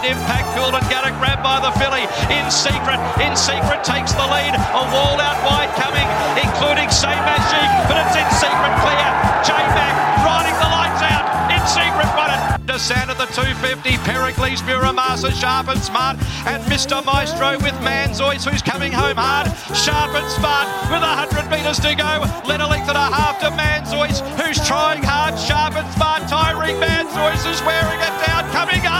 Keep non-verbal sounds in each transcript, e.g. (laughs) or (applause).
and Impact Cool and Garrick grabbed by the filly. In secret, in secret takes the lead. A wall out wide coming, including Say Magic, but it's in secret clear. J Mac riding the lights out. In secret won it. Descent at the 250. Pericles Muramasa sharp and smart. And Mr. Maestro with Manzoice who's coming home hard. Sharp and smart with 100 metres to go. Let a length and a half to Manzoice who's trying hard. Sharp and smart. Tyreek Manzoice is wearing it down. Coming hard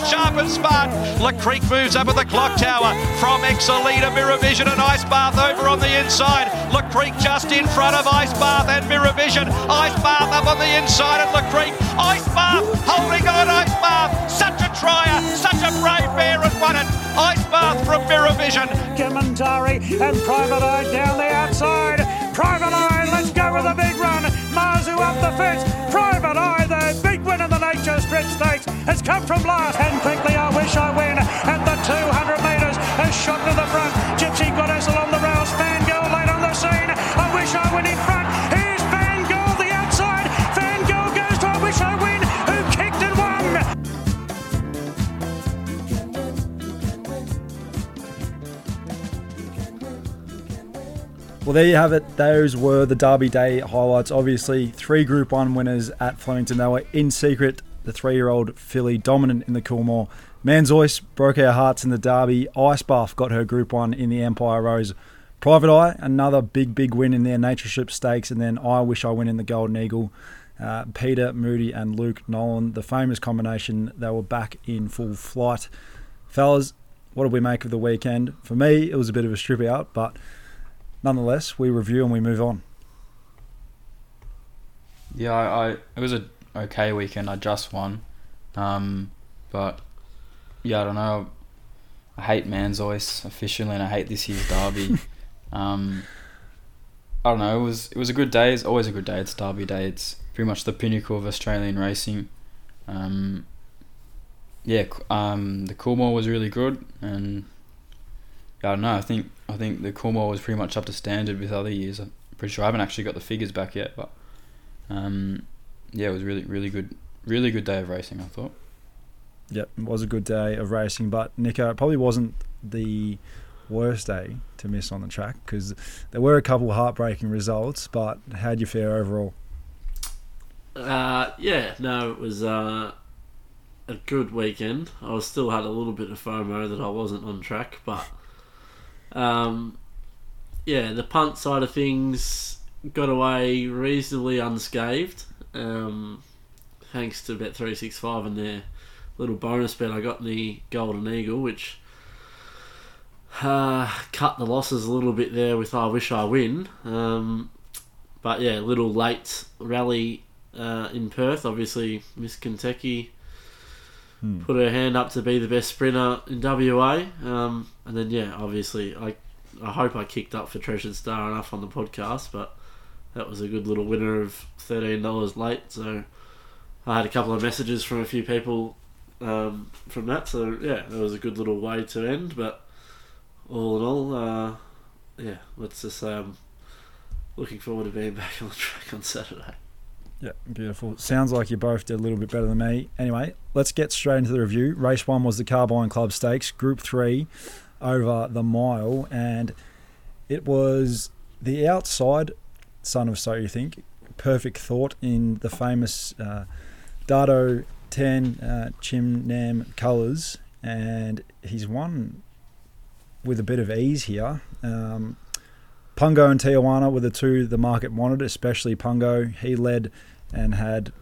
Sharp and Smart. La Creek moves up at the clock tower from Exalita, Mirror Vision and Ice Bath over on the inside. La Creek just in front of Ice Bath and Mirror Vision. Ice Bath up on the inside at La Creek. Ice Bath holding on Ice Bath. Such a trier, such a brave bear and won it. Ice Bath from Mirror Vision. Kamantari and Private Eye down the outside. Private Eye, let's go with a big run. Mazu up the fence. Private Eye, the big Stakes, has come from last. And quickly, I wish I win. And the 200 metres has shot to the front. Gypsy Goddess along the rails. Late on the scene. I wish I win in front. Here's the outside. Goes to I wish I win. Who kicked and won? Well, there you have it. Those were the Derby Day highlights. Obviously, three Group 1 winners at Flemington. They were in secret. The three year old filly dominant in the Coolmore. Manzoice broke our hearts in the Derby. Ice Bath got her Group 1 in the Empire Rose. Private Eye, another big, big win in their Nature Strip Stakes. And then I Wish I Win in the Golden Eagle. Uh, Peter, Moody, and Luke Nolan, the famous combination, they were back in full flight. Fellas, what did we make of the weekend? For me, it was a bit of a strip out, but nonetheless, we review and we move on. Yeah, I, I it was a okay weekend. I just won, um, but yeah, I don't know. I hate Manzoice officially, and I hate this year's Derby. (laughs) um, I don't know. It was it was a good day. It's always a good day. It's Derby Day. It's pretty much the pinnacle of Australian racing. Um, yeah, um, the Coolmore was really good, and yeah, I don't know. I think I think the Coolmore was pretty much up to standard with other years. I'm pretty sure I haven't actually got the figures back yet, but um, yeah, it was really really good, really good day of racing. I thought. Yep, it was a good day of racing, but Nico, it probably wasn't the worst day to miss on the track because there were a couple heartbreaking results. But how'd you fare overall? Uh, yeah, no, it was uh, a good weekend. I was still had a little bit of FOMO that I wasn't on track, but um, yeah, the punt side of things got away reasonably unscathed. Um, thanks to Bet three six five and their little bonus bet I got in the Golden Eagle, which uh, cut the losses a little bit there with I wish I win. Um, but yeah, little late rally uh, in Perth. Obviously, Miss Kentucky put her hand up to be the best sprinter in WA. Um, and then yeah, obviously, I I hope I kicked up for Treasured Star enough on the podcast, but that was a good little winner of thirteen dollars late. So I had a couple of messages from a few people um, from that. So yeah, it was a good little way to end. But all in all, uh, yeah, let's just say I'm looking forward to being back on the track on Saturday. Yeah, beautiful. Sounds like you both did a little bit better than me. Anyway, let's get straight into the review. Race one was the Carbine Club Stakes, Group three, over the mile, and it was the outside son of So You Think. Perfect thought in the famous uh, Dato Tan uh, Chin Nam colours, and he's won with a bit of ease here. Um, Pungo and Tijuana were the two the market wanted, especially Pungo. He led and had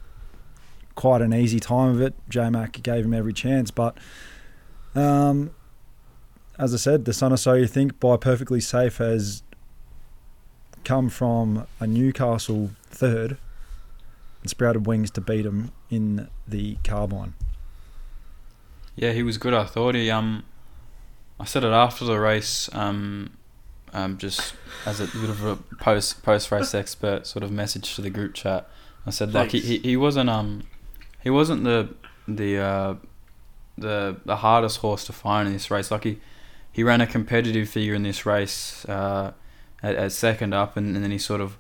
quite an easy time of it. J Mac gave him every chance, but um, as I said, the son of so you think by perfectly safe has come from a Newcastle third and sprouted wings to beat him in the carbine. Yeah, he was good. I thought he um, I said it after the race. Um, um, just as a bit of a post post race expert sort of message to the group chat. I said like he, he, he wasn't um, he wasn't the the uh, the the hardest horse to find in this race. Like he he ran a competitive figure in this race uh, at, at second up, and, and then he sort of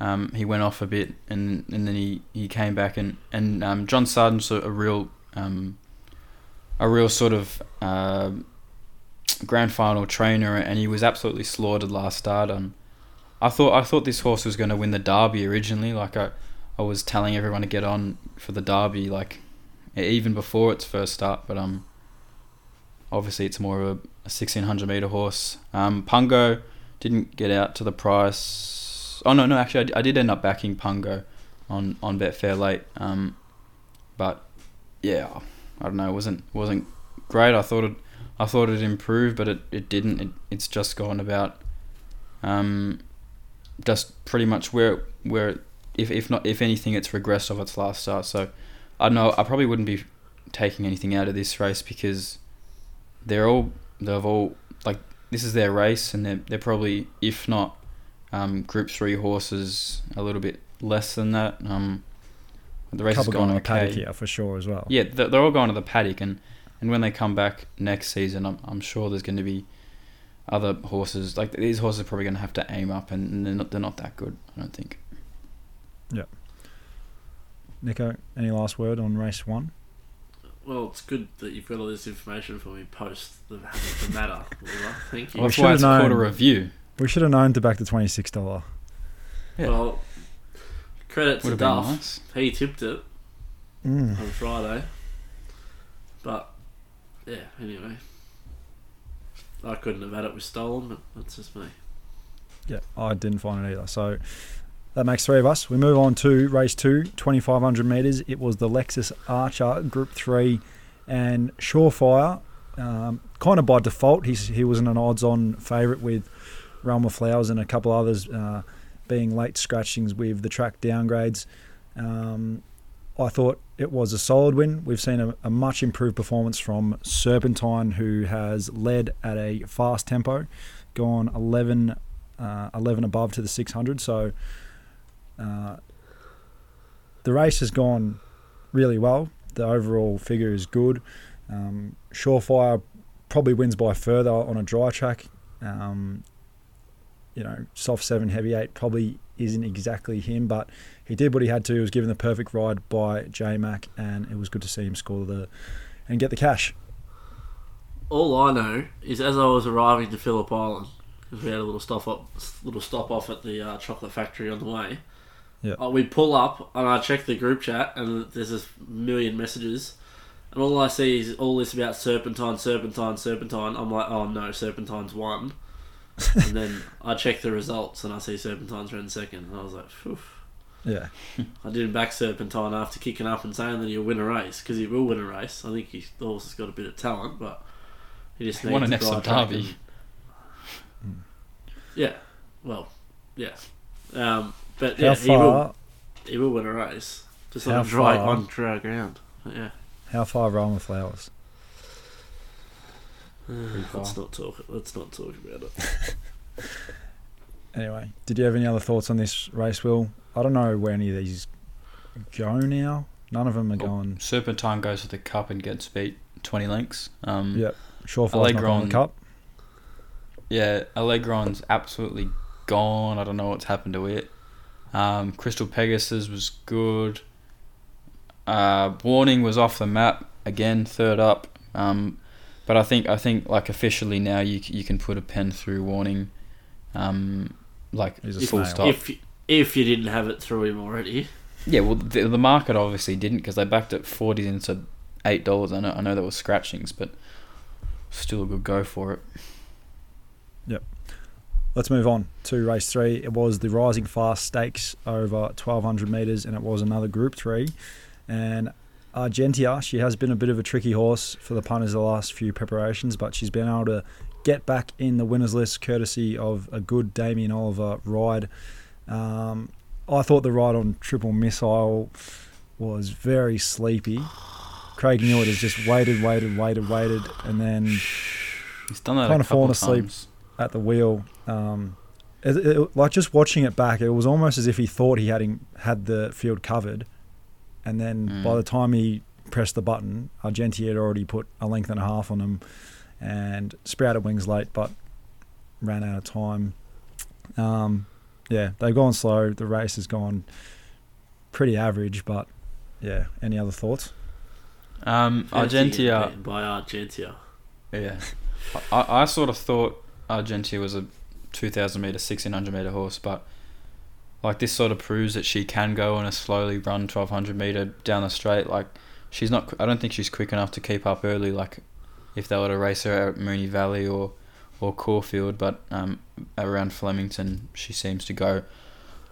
Um, he went off a bit, and, and then he, he came back, and and um, John Sargent's a, real um, a real sort of uh, grand final trainer, and he was absolutely slaughtered last start. And I thought I thought this horse was going to win the Derby originally. Like I, I was telling everyone to get on for the Derby, like even before its first start. But um, obviously it's more of a, a sixteen hundred meter horse. Um, Pungo didn't get out to the price. Oh no, no, actually I, I did end up backing Pungo on on Betfair late. Um, but yeah, I don't know. It wasn't wasn't great. I thought it I thought it improved, but it, it didn't. It, it's just gone about um, just pretty much where where if if not if anything, it's regressed of its last start. So I know. I probably wouldn't be taking anything out of this race because they're all they've all like this is their race, and they're they're probably if not um, Group Three horses a little bit less than that. Um, the race is going to the paddock here for sure as well. Yeah, they're, they're all going to the paddock, and, and when they come back next season, I'm, I'm sure there's going to be other horses. Like these horses are probably going to have to aim up, and they're not, they're not that good. I don't think. Yeah. Nico, any last word on race one? Well, it's good that you've got all this information for me post the, the matter. Oliver. Thank you. Well, that's why have it's called a review. We should have known to back the twenty six dollar. Yeah. Well, credit to Would have been Duff. nice. He tipped it Mm. on Friday. But, yeah, anyway. I couldn't have had it with stolen, but that's just me. Yeah, I didn't find it either. So that makes three of us. We move on to race two, 2,500 metres. It was the Lexus Archer Group 3 and Surefire. Um, kind of by default, he's, he was an odds on favourite with Realm of Flowers and a couple others uh, being late scratchings with the track downgrades. Um, I thought it was a solid win. We've seen a, a much improved performance from Serpentine, who has led at a fast tempo, gone 11 uh, 11 above to the 600. So uh, the race has gone really well. The overall figure is good. Um, Surefire probably wins by further on a dry track. Um, you know, soft seven, heavy eight probably isn't exactly him, but he did what he had to. He was given the perfect ride by J Mac, and it was good to see him score the and get the cash. All I know is as I was arriving to Phillip Island, because we had a little stop up, little stop off at the uh, chocolate factory on the way. Yeah. Uh, we pull up and I check the group chat and there's a million messages, and all I see is all this about Serpentine, Serpentine, Serpentine. I'm like, oh no, Serpentine's won. (laughs) and then I check the results and I see Serpentine's ran second, and I was like, Phew. Yeah, (laughs) I didn't back Serpentine after kicking up and saying that he'll win a race because he will win a race. I think he, the horse has got a bit of talent, but he just He needs won an to excellent dry track derby. and- Yeah, well, yeah, um, but how yeah, he will far? he will win a race just on dry far? on dry ground. But yeah, How far Realm of Flowers? let's not talk. Let's not talk about it. (laughs) Anyway, did you have any other thoughts on this race, Will? I don't know where any of these go now. None of them are Well, going. Serpentine goes to the cup and gets beat twenty lengths. Um, Yep. Surefire's not going to Allegron- the cup. Yeah, Allegron's absolutely gone. I don't know what's happened to it. Um, Crystal Pegasus was good. Uh, Warning was off the map again, third up. Um, but I think I think like officially now you you can put a pen through Warning, um, like a full snail. stop. If if you didn't have it through him already, Yeah, well, the, the market obviously didn't because they backed it forty into eight dollars. I know, I know there was scratchings, but still a good go for it. Let's move on to race three. It was the Rising Fast Stakes over 1,200 metres, and it was another Group 3. And Argentia, she has been a bit of a tricky horse for the punters the last few preparations, but she's been able to get back in the winners list courtesy of a good Damien Oliver ride. Um, I thought the ride on Triple Missile was very sleepy. Craig Newitt has just waited, waited, waited, waited, and then He's done that Kinda fallen asleep. times. at the wheel. Um, it, it- like just watching it back, it was almost as if he thought he had him, had the field covered, and then Mm. by the time he pressed the button, Argenti had already put a length and a half on him, and sprouted wings late, but ran out of time. Um, yeah, they've gone slow. The race has gone pretty average, but yeah. Any other thoughts? Um, Argentia. by Argentia. Yeah, (laughs) I, I sort of thought Argentia was a 2,000 meter, 1600 meter horse, but like this sort of proves that she can go on a slowly run 1200 meter down the straight. Like she's not. I don't think she's quick enough to keep up early. Like if they were to race her at Moonee Valley or or Caulfield, but um, around Flemington, she seems to go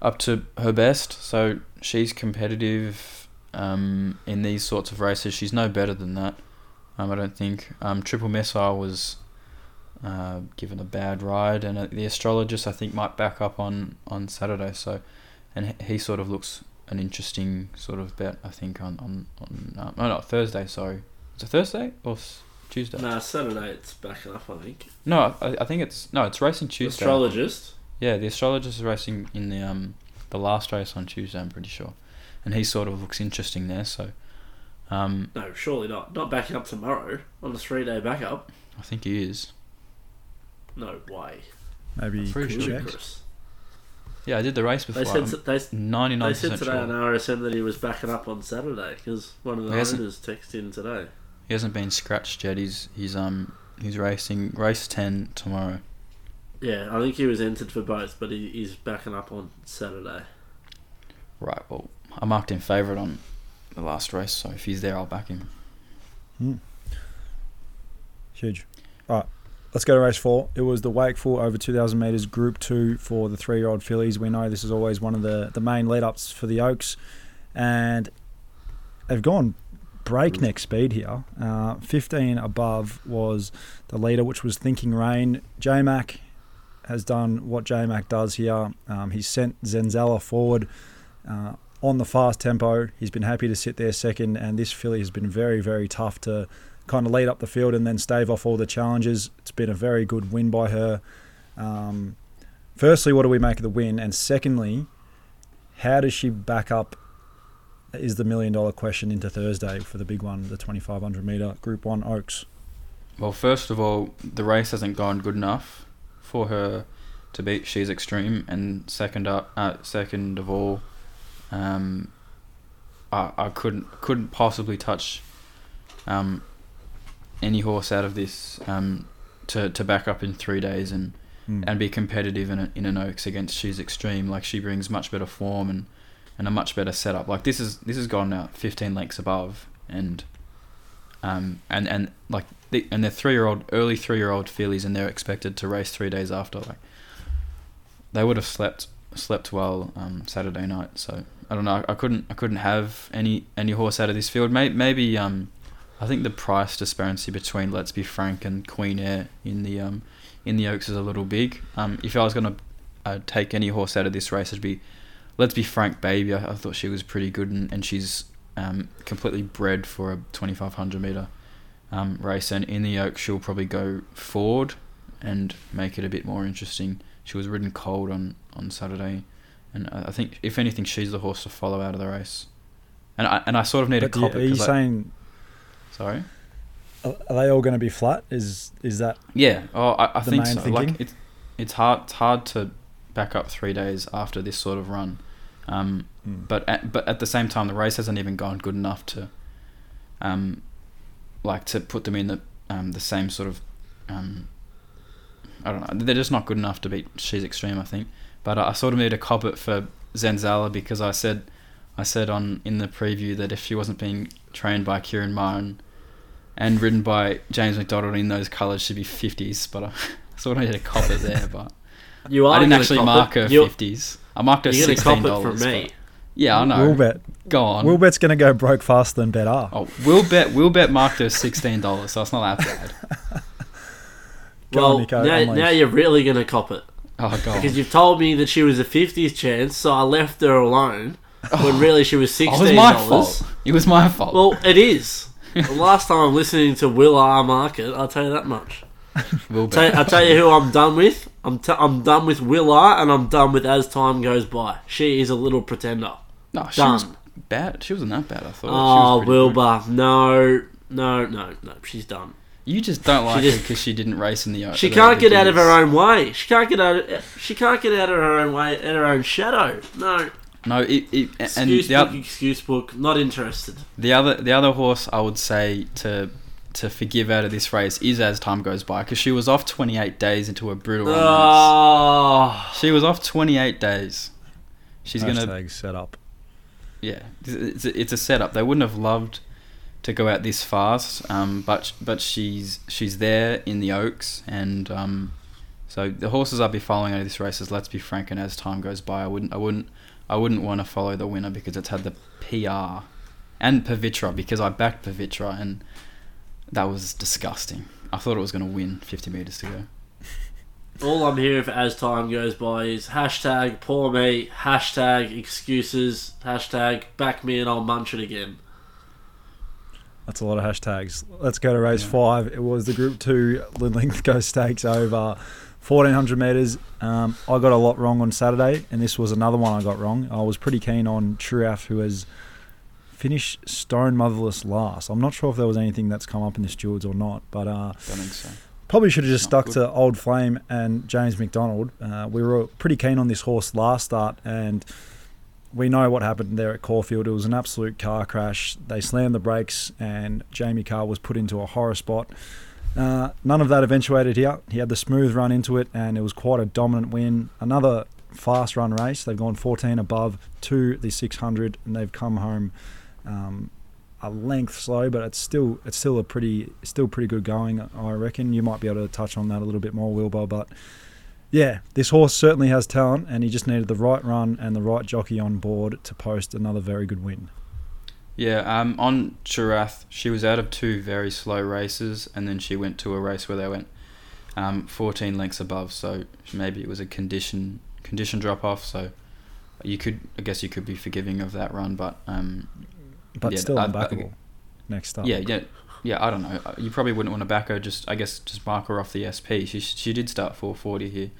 up to her best. So she's competitive um, in these sorts of races. She's no better than that. Um, I don't think. Um, Triple Missile was uh, given a bad ride, and uh, the astrologist I think might back up on on Saturday. So, and he, sort of looks an interesting sort of bet. I think on on on uh, no no Thursday. Sorry, is it Thursday or Tuesday? Nah, Saturday it's backing up. I think. No, I, I think it's no, it's racing Tuesday. Astrologist. Yeah, the astrologist is racing in the um the last race on Tuesday. I'm pretty sure, and he sort of looks interesting there. So, um, No, surely not. Not backing up tomorrow on a three day backup. I think he is. No way. Maybe you Pretty could sure. check. Ludicrous. Yeah, I did the race before. They said they, ninety nine they said percent today on sure. RSN that he was backing up on Saturday because one of the He hasn't- owners texted in today. He hasn't been scratched yet. He's he's um he's racing race ten tomorrow. Yeah, I think he was entered for both, but he, he's backing up on Saturday. Right. Well, I marked him favourite on the last race, so if he's there, I'll back him. Huge. All right, let's go to race four. It was the Wakeful over 2,000 metres, Group 2 for the three year old fillies. We know this is always one of the, the main lead ups for the Oaks, and they've gone breakneck speed here. Uh, 15 above was the leader, which was Thinking Rain. J Mac has done what J Mac does here. Um, he's sent Zenzala forward. Uh, on the fast tempo, he's been happy to sit there second, and this filly has been very, very tough to kind of lead up the field and then stave off all the challenges. It's been a very good win by her. Um, firstly, what do we make of the win? And secondly, how does she back up? Is the million dollar question into Thursday for the big one, the 2500 meter Group 1 Oaks? Well, first of all, the race hasn't gone good enough for her to beat She's Extreme, and second up, uh, second of all, um, I, I couldn't couldn't possibly touch um, any horse out of this um, to to back up in three days and Hmm. and be competitive in a, in an Oaks against She's Extreme. Like she brings much better form and, and a much better setup. Like this is this has gone out 15 lengths above and um and and like the, and they're three year old early three year old fillies and they're expected to race three days after. Like they would have slept slept well um, Saturday night. So I don't know. I couldn't I couldn't have any any horse out of this field. Maybe, maybe um I think the price disparity between Let's Be Frank and Queen Air in the um in the Oaks is a little big. Um, if I was gonna uh, take any horse out of this race, it'd be Let's Be Frank Baby. I, I thought she was pretty good, and, and she's um, completely bred for a 2500 meter um, race. And in the Oaks, she'll probably go forward and make it a bit more interesting. She was ridden cold on on Saturday, and I I think if anything, she's the horse to follow out of the race. And I and I sort of need But to do you- cop are you I- saying sorry. are are they all going to be flat? Is is that Yeah, oh, I, I think so. Like it's it's hard it's hard to back up three days after this sort of run, um, Mm. but at, but at the same time the race hasn't even gone good enough to, um, like to put them in the um the same sort of, um, I don't know. They're just not good enough to beat She's Extreme, I think. But I, I sort of need a cop it for Zenzala because I said, I said on in the preview that if she wasn't being trained by Kieran Martin and written by James McDonald in those colours, she'd be fifties. But (laughs) I sort of need a cop it there. (laughs) But You are I didn't actually mark it. her You're, fifties. I marked her you're gonna sixteen cop it dollars. from me. Yeah, I know. Willbet? Go on. Willbet's going to go broke faster than Bet are. Oh, Will bet Will bet marked her sixteen dollars, so it's not that bad. (laughs) Go well, on, Nico, now, now you're really gonna cop it Oh god. because you've told me that she was a 50s chance, so I left her alone when oh. really she was Oh, sixteen it was my dollars. fault. It was my fault. Well, it is. The last time I'm listening to Will R Market, I'll tell you that much. Will Tell, bet. I'll tell you who I'm done with. I'm, t- I'm done with Will R, and I'm done with as time goes by. She is a little pretender. No, she was bad. She wasn't that bad. I thought. Oh, she was ah, pretty good. Wilbur, no, no, no, no. She's done. You just don't like just- her because she didn't race in the. She can't the get out of her own way. She can't get out. Of, she can't get out of her own way, out of her own shadow. No. No, it, it and Excuse the, book. oth- excuse book. Not interested. the other the other horse I would say to to forgive out of this race is as time goes by because she was off 28 days into a brutal run race. Oh. She was off 28 days. She's gonna set up. yeah. It's a, it's a setup. They wouldn't have loved to go out this fast, um, but but she's she's there in the Oaks, and um, so the horses I'll be following out of this race is Let's Be Frank, and as time goes by, I wouldn't I wouldn't I wouldn't want to follow the winner because it's had the PR and Pavitra because I backed Pavitra and that was disgusting. I thought it was going to win 50 meters to go. (laughs) All I'm hearing for as time goes by is hashtag poor me, hashtag excuses, hashtag back me and I'll munch it again. That's a lot of hashtags. Let's go to race five. It was the Group Two Linlithgow (laughs) Stakes over 1400 meters. Um, I got a lot wrong on Saturday, and this was another one I got wrong. I was pretty keen on Truaf, who has finished stone motherless last. I'm not sure if there was anything that's come up in the stewards or not, but uh, so. Probably should have just Not stuck good. to Old Flame and James McDonald. Uh, we were pretty keen on this horse last start, and we know what happened there at Caulfield. It was an absolute car crash. They slammed the brakes, and Jamie Kah was put into a horror spot. Uh, none of that eventuated here. He had the smooth run into it, and it was quite a dominant win. Another fast run race. They've gone 14 above to the 600, and they've come home um, a length slow, but it's still it's still a pretty still pretty good going. I reckon you might be able to touch on that a little bit more, Wilbur. But yeah, this horse certainly has talent, and he just needed the right run and the right jockey on board to post another very good win. Yeah, um, on Chirath, she was out of two very slow races, and then she went to a race where they went um, 14 lengths above. So maybe it was a condition condition drop off. So you could, I guess, you could be forgiving of that run, but um, But Yeah, still unbackable. Next up, yeah, yeah, yeah. I don't know. Uh, You probably wouldn't want to back her. Just, I guess, just mark her off the SP. She she did start 440 here,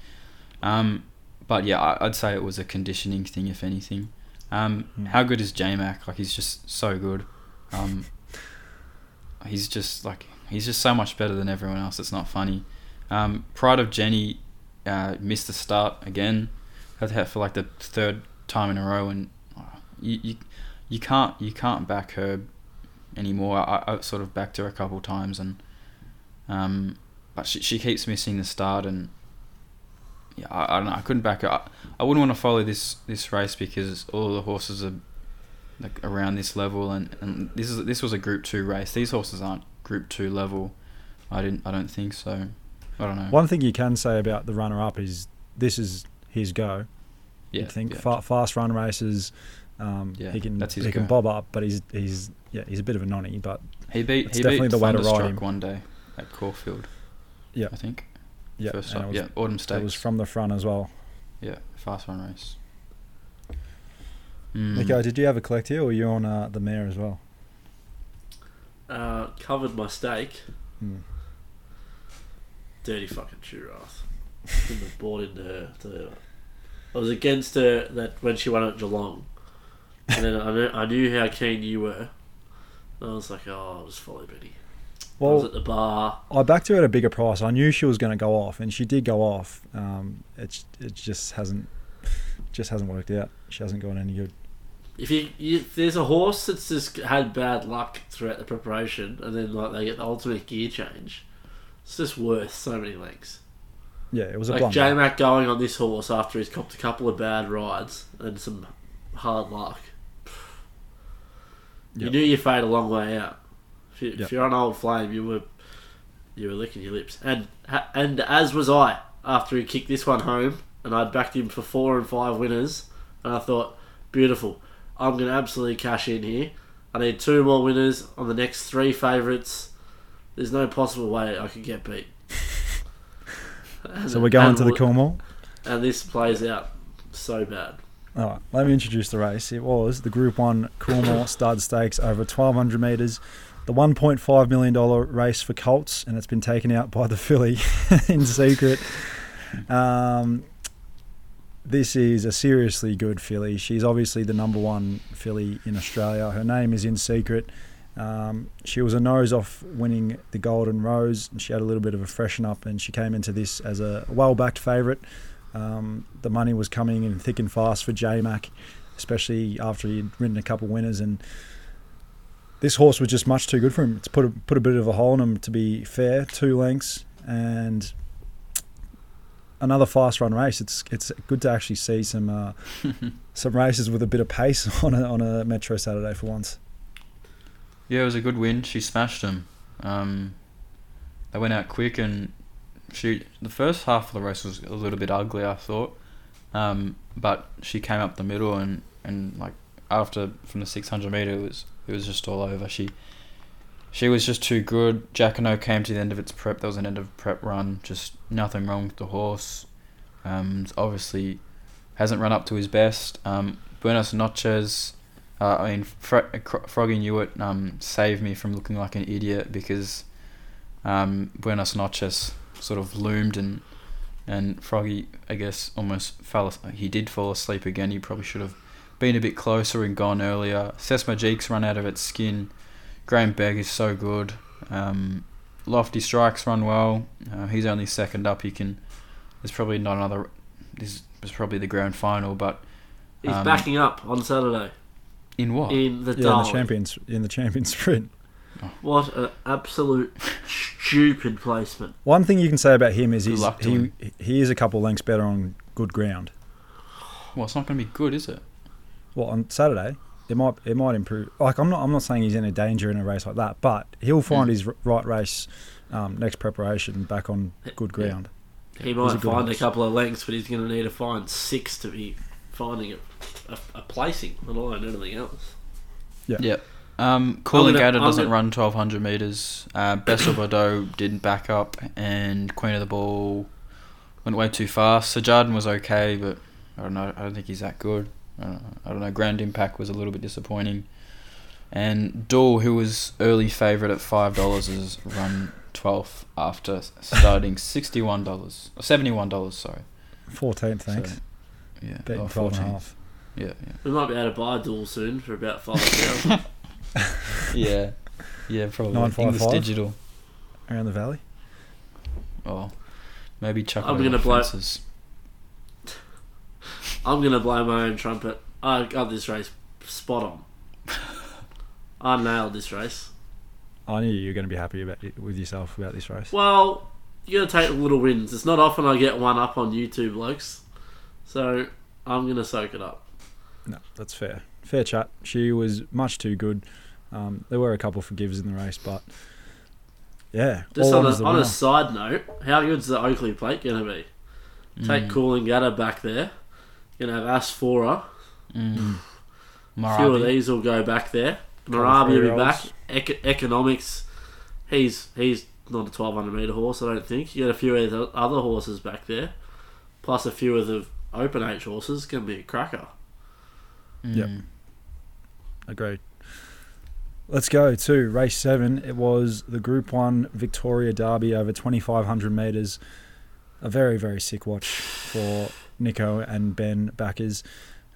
um, but yeah, I, I'd say it was a conditioning thing, if anything. Um, Hmm. How good is J Mac? Like he's just so good. Um, he's just like he's just so much better than everyone else. It's not funny. Um, Pride of Jenny uh, missed the start again. Had had for like the third time in a row, and uh, you, you you can't you can't back her anymore. I, I sort of backed her a couple times, and um, but she she keeps missing the start, and yeah, I, I don't know. I couldn't back her. I, I wouldn't want to follow this this race because all the horses are like around this level, and, and this is this was a Group Two race. These horses aren't Group Two level. I didn't. I don't think so. I don't know. One thing you can say about the runner-up is this is his go. yeah, I think yeah. fa- fast run races, um, Yeah, he can that's his he can bob up, but he's he's yeah he's a bit of a nonny, but he beat it's he definitely beat the way to ride him. one day at Caulfield. Yeah. I think. Yeah, First and up, it was, yeah, Autumn it was from the front as well. yeah, fast run race. Mm. Nico, did you have a collect here, or were you on uh, the mare as well? Uh, covered my stake. Hmm. Dirty fucking churros. Couldn't have bought into her. To, I was against her that when she won at Geelong, and then I knew, I knew how keen you were. And I was like, oh, I'll just follow Benny. I was Well, at the bar. I backed her at a bigger price. I knew she was going to go off, and she did go off. Um, it's it just hasn't just hasn't worked out. She hasn't gone any good. If you, you if there's a horse that's just had bad luck throughout the preparation, and then like they get the ultimate gear change, it's just worth so many lengths. Yeah, it was a Like. J Mac going on this horse after he's copped a couple of bad rides and some hard luck. You Yep. knew your fate a long way out. If, you, Yep. you're on old flame, you were you were licking your lips, and and as was I after he kicked this one home, and I'd backed him for four and five winners, and I thought, beautiful, I'm going to absolutely cash in here. I need two more winners on the next three favourites. There's no possible way I could get beat. (laughs) so we're going to the Coolmore. and this plays out so bad. All right, let me introduce the race. It was the Group 1 Coolmore Stud Stakes over 1,200 metres. The $1.5 million race for Colts, and it's been taken out by the filly (laughs) in secret. Um, this is a seriously good filly. She's obviously the number one filly in Australia. Her name is in secret, Um, she was a nose off winning the Golden Rose, and she had a little bit of a freshen up, and she came into this as a well-backed favourite. Um, the money was coming in thick and fast for J Mac, especially after he'd ridden a couple winners, and this horse was just much too good for him. It's put a, put a bit of a hole in him. To be fair, two lengths and another fast run race. It's it's good to actually see some uh, (laughs) some races with a bit of pace (laughs) on a, on a Metro Saturday for once. Yeah, it was a good win. She smashed him. Um, they went out quick, and she the first half of the race was a little bit ugly. I thought, um, but she came up the middle, and, and like after from the six hundred meter, it was it was just all over. She she was just too good. Jacquarno came to the end of its prep. There was an end of prep run. Just nothing wrong with the horse. Um, obviously hasn't run up to his best. Um, Buenos Noches uh, I mean, Fro- Froggy Newitt um, saved me from looking like an idiot because um, Buenos Noches sort of loomed and and Froggy, I guess, almost fell. He did fall asleep again. He probably should have been a bit closer and gone earlier. Sesmajeek's run out of its skin. Graham Begg is so good. Um, Lofty Strikes run well. Uh, he's only second up. He can. There's probably not another. This is probably the grand final, but He's Um, backing up on Saturday in what? in the Yeah, in the champions in the champion sprint. What an absolute stupid placement. One thing you can say about him is Good he's, he him. he is a couple lengths better on good ground. well, it's not going to be good, is it? Well, on Saturday, it might it might improve. Like I'm not I'm not saying he's in a danger in a race like that, but he'll find Mm. his r- right race um, next preparation back on good Yeah. ground. He might a good find a couple of lengths, but he's going to need to find six to be finding a, a, a placing, let alone anything else. Yeah. Um, Cooling gonna- Gator doesn't gonna- run 1200 metres. Uh, Best of (coughs) Bordeaux didn't back up, and Queen of the Ball went way too fast. So Jarden was okay, but I don't know. I don't think he's that good. I don't, know. I don't know. Grand Impact was a little bit disappointing. And Duel, who was early favourite at $5, has run 12th after starting $61. Or $71, sorry. Fourteenth, thanks. So, yeah. Betting or 12 and a 14th. half. Yeah, yeah. We might be able to buy a duel soon for about five thousand. (laughs) (laughs) Yeah. Yeah, probably. 955? English Digital. around the valley. Oh, maybe chuck I'm gonna the blow- fences. I'm going to blow my own trumpet. I got this race spot on. (laughs) I nailed this race. I knew you were going to be happy about it, with yourself about this race. Well, you got to take the little wins. It's not often I get one up on you two, blokes. So I'm going to soak it up. No, that's fair. Fair chat. She was much too good. Um, there were a couple forgives in the race, but yeah. Just all on, a, the on a side note, how good's the Oakleigh plate going to be? Take Mm, Coolangatta back there. You're going to have Asphora. mm. A few of these will go back there. Marabi will be three-year-olds. back. Ec- economics, he's he's not a 1200 metre horse, I don't think. You got a few of the other horses back there, plus a few of the open H horses. Going to be a cracker. Yep. Mm. Agreed. Let's go to race seven. It was the Group One Victoria Derby over 2,500 metres. A very, very sick watch for Nico and Ben backers.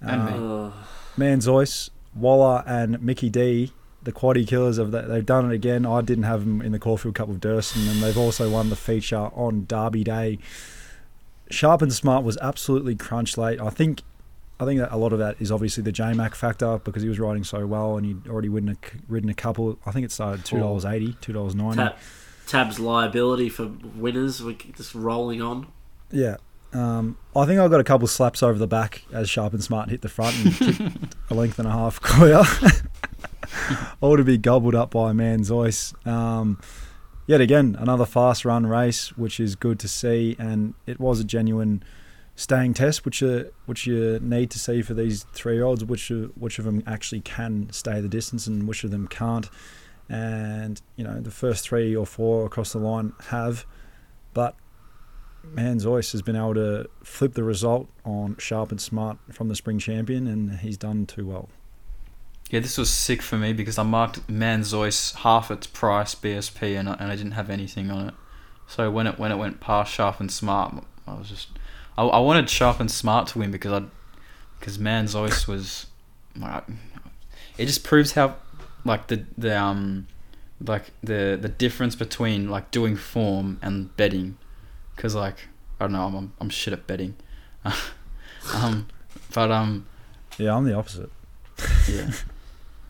And me. Uh, Manzoice, Waller, and Mickey D, the quaddy killers of that. They've done it again. I didn't have them in the Caulfield Cup with Durston, and they've also won the feature on Derby Day. Sharp and Smart was absolutely crunch late. I think, I think that a lot of that is obviously the J Mac factor because he was riding so well and he'd already ridden a, ridden a couple. I think it started two dollars eighty, two dollars ninety. tab, tab's liability for winners. We're just rolling on. Yeah. Um, I think I got a couple slaps over the back as Sharp and Smart hit the front and a length and a half (laughs) clear. (laughs) All to be gobbled up by Manzoice. Um, yet again, another fast run race, which is good to see, and it was a genuine staying test, which you, which you need to see for these three year olds, which uh, which of them actually can stay the distance and which of them can't. And you know, the first three or four across the line have, but Manzoice has been able to flip the result on Sharp and Smart from the spring champion, and he's done too well. Yeah, this was sick for me because I marked Manzoice half its price BSP and I, and I didn't have anything on it. So when it when it went past Sharp and Smart, I was just I, I wanted Sharp and Smart to win because I because Manzois was like, it just proves how like the the um like the the difference between like doing form and betting, because like I don't know, I'm I'm, I'm shit at betting, (laughs) um, but um Yeah, I'm the opposite. (laughs) yeah,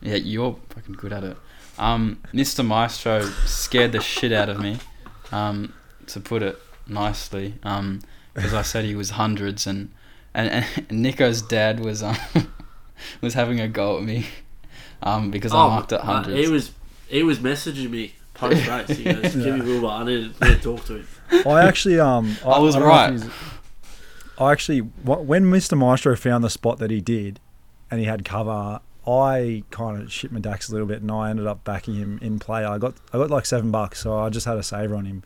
yeah, you're fucking good at it. Um, Mr. Maestro scared the shit out of me, um, to put it nicely, um, because I said he was hundreds and and, and Nico's dad was um (laughs) was having a go at me, um, because I marked at uh, hundreds. He was he was messaging me post race. He goes, Yeah. "Give me Wilbur. I need, to- need to talk to him." I actually um (laughs) I was don't know if right. I actually when Mr. Maestro found the spot that he did, and he had cover. I kind of shit my dacks a little bit, and I ended up backing him in play. I got I got like seven bucks, so I just had a saver on him.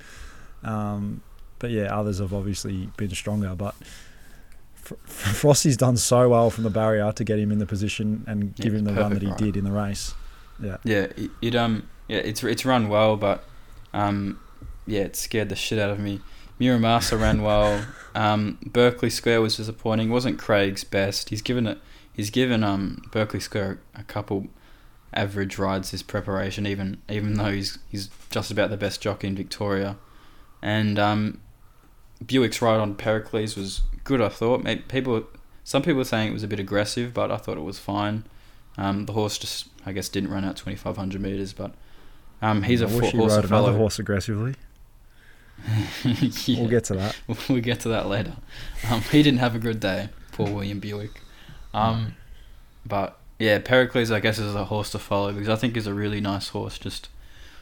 Um, but yeah, others have obviously been stronger. But Frosty's done so well from the barrier to get him in the position and give Yeah, him the run that he perfect run. did in the race. Yeah, it, it um yeah it's it's run well, but um yeah it scared the shit out of me. Muramasa ran well. (laughs) Um, Berkeley Square was disappointing. wasn't Craig's best. He's given it. He's given um Berkeley Square a couple average rides this preparation, even even though he's he's just about the best jockey in Victoria. And um, Buick's ride on Pericles was good. I thought. Maybe people, some people were saying it was a bit aggressive, but I thought it was fine. Um, the horse just, I guess, didn't run out 2,500 meters, but um, he's a I wish horse rode another horse aggressively. (laughs) Yeah, We'll get to that. we'll get to that later. Um, he didn't have a good day, poor William Buick. Um, but yeah, Pericles, I guess, is a horse to follow because I think he's a really nice horse. Just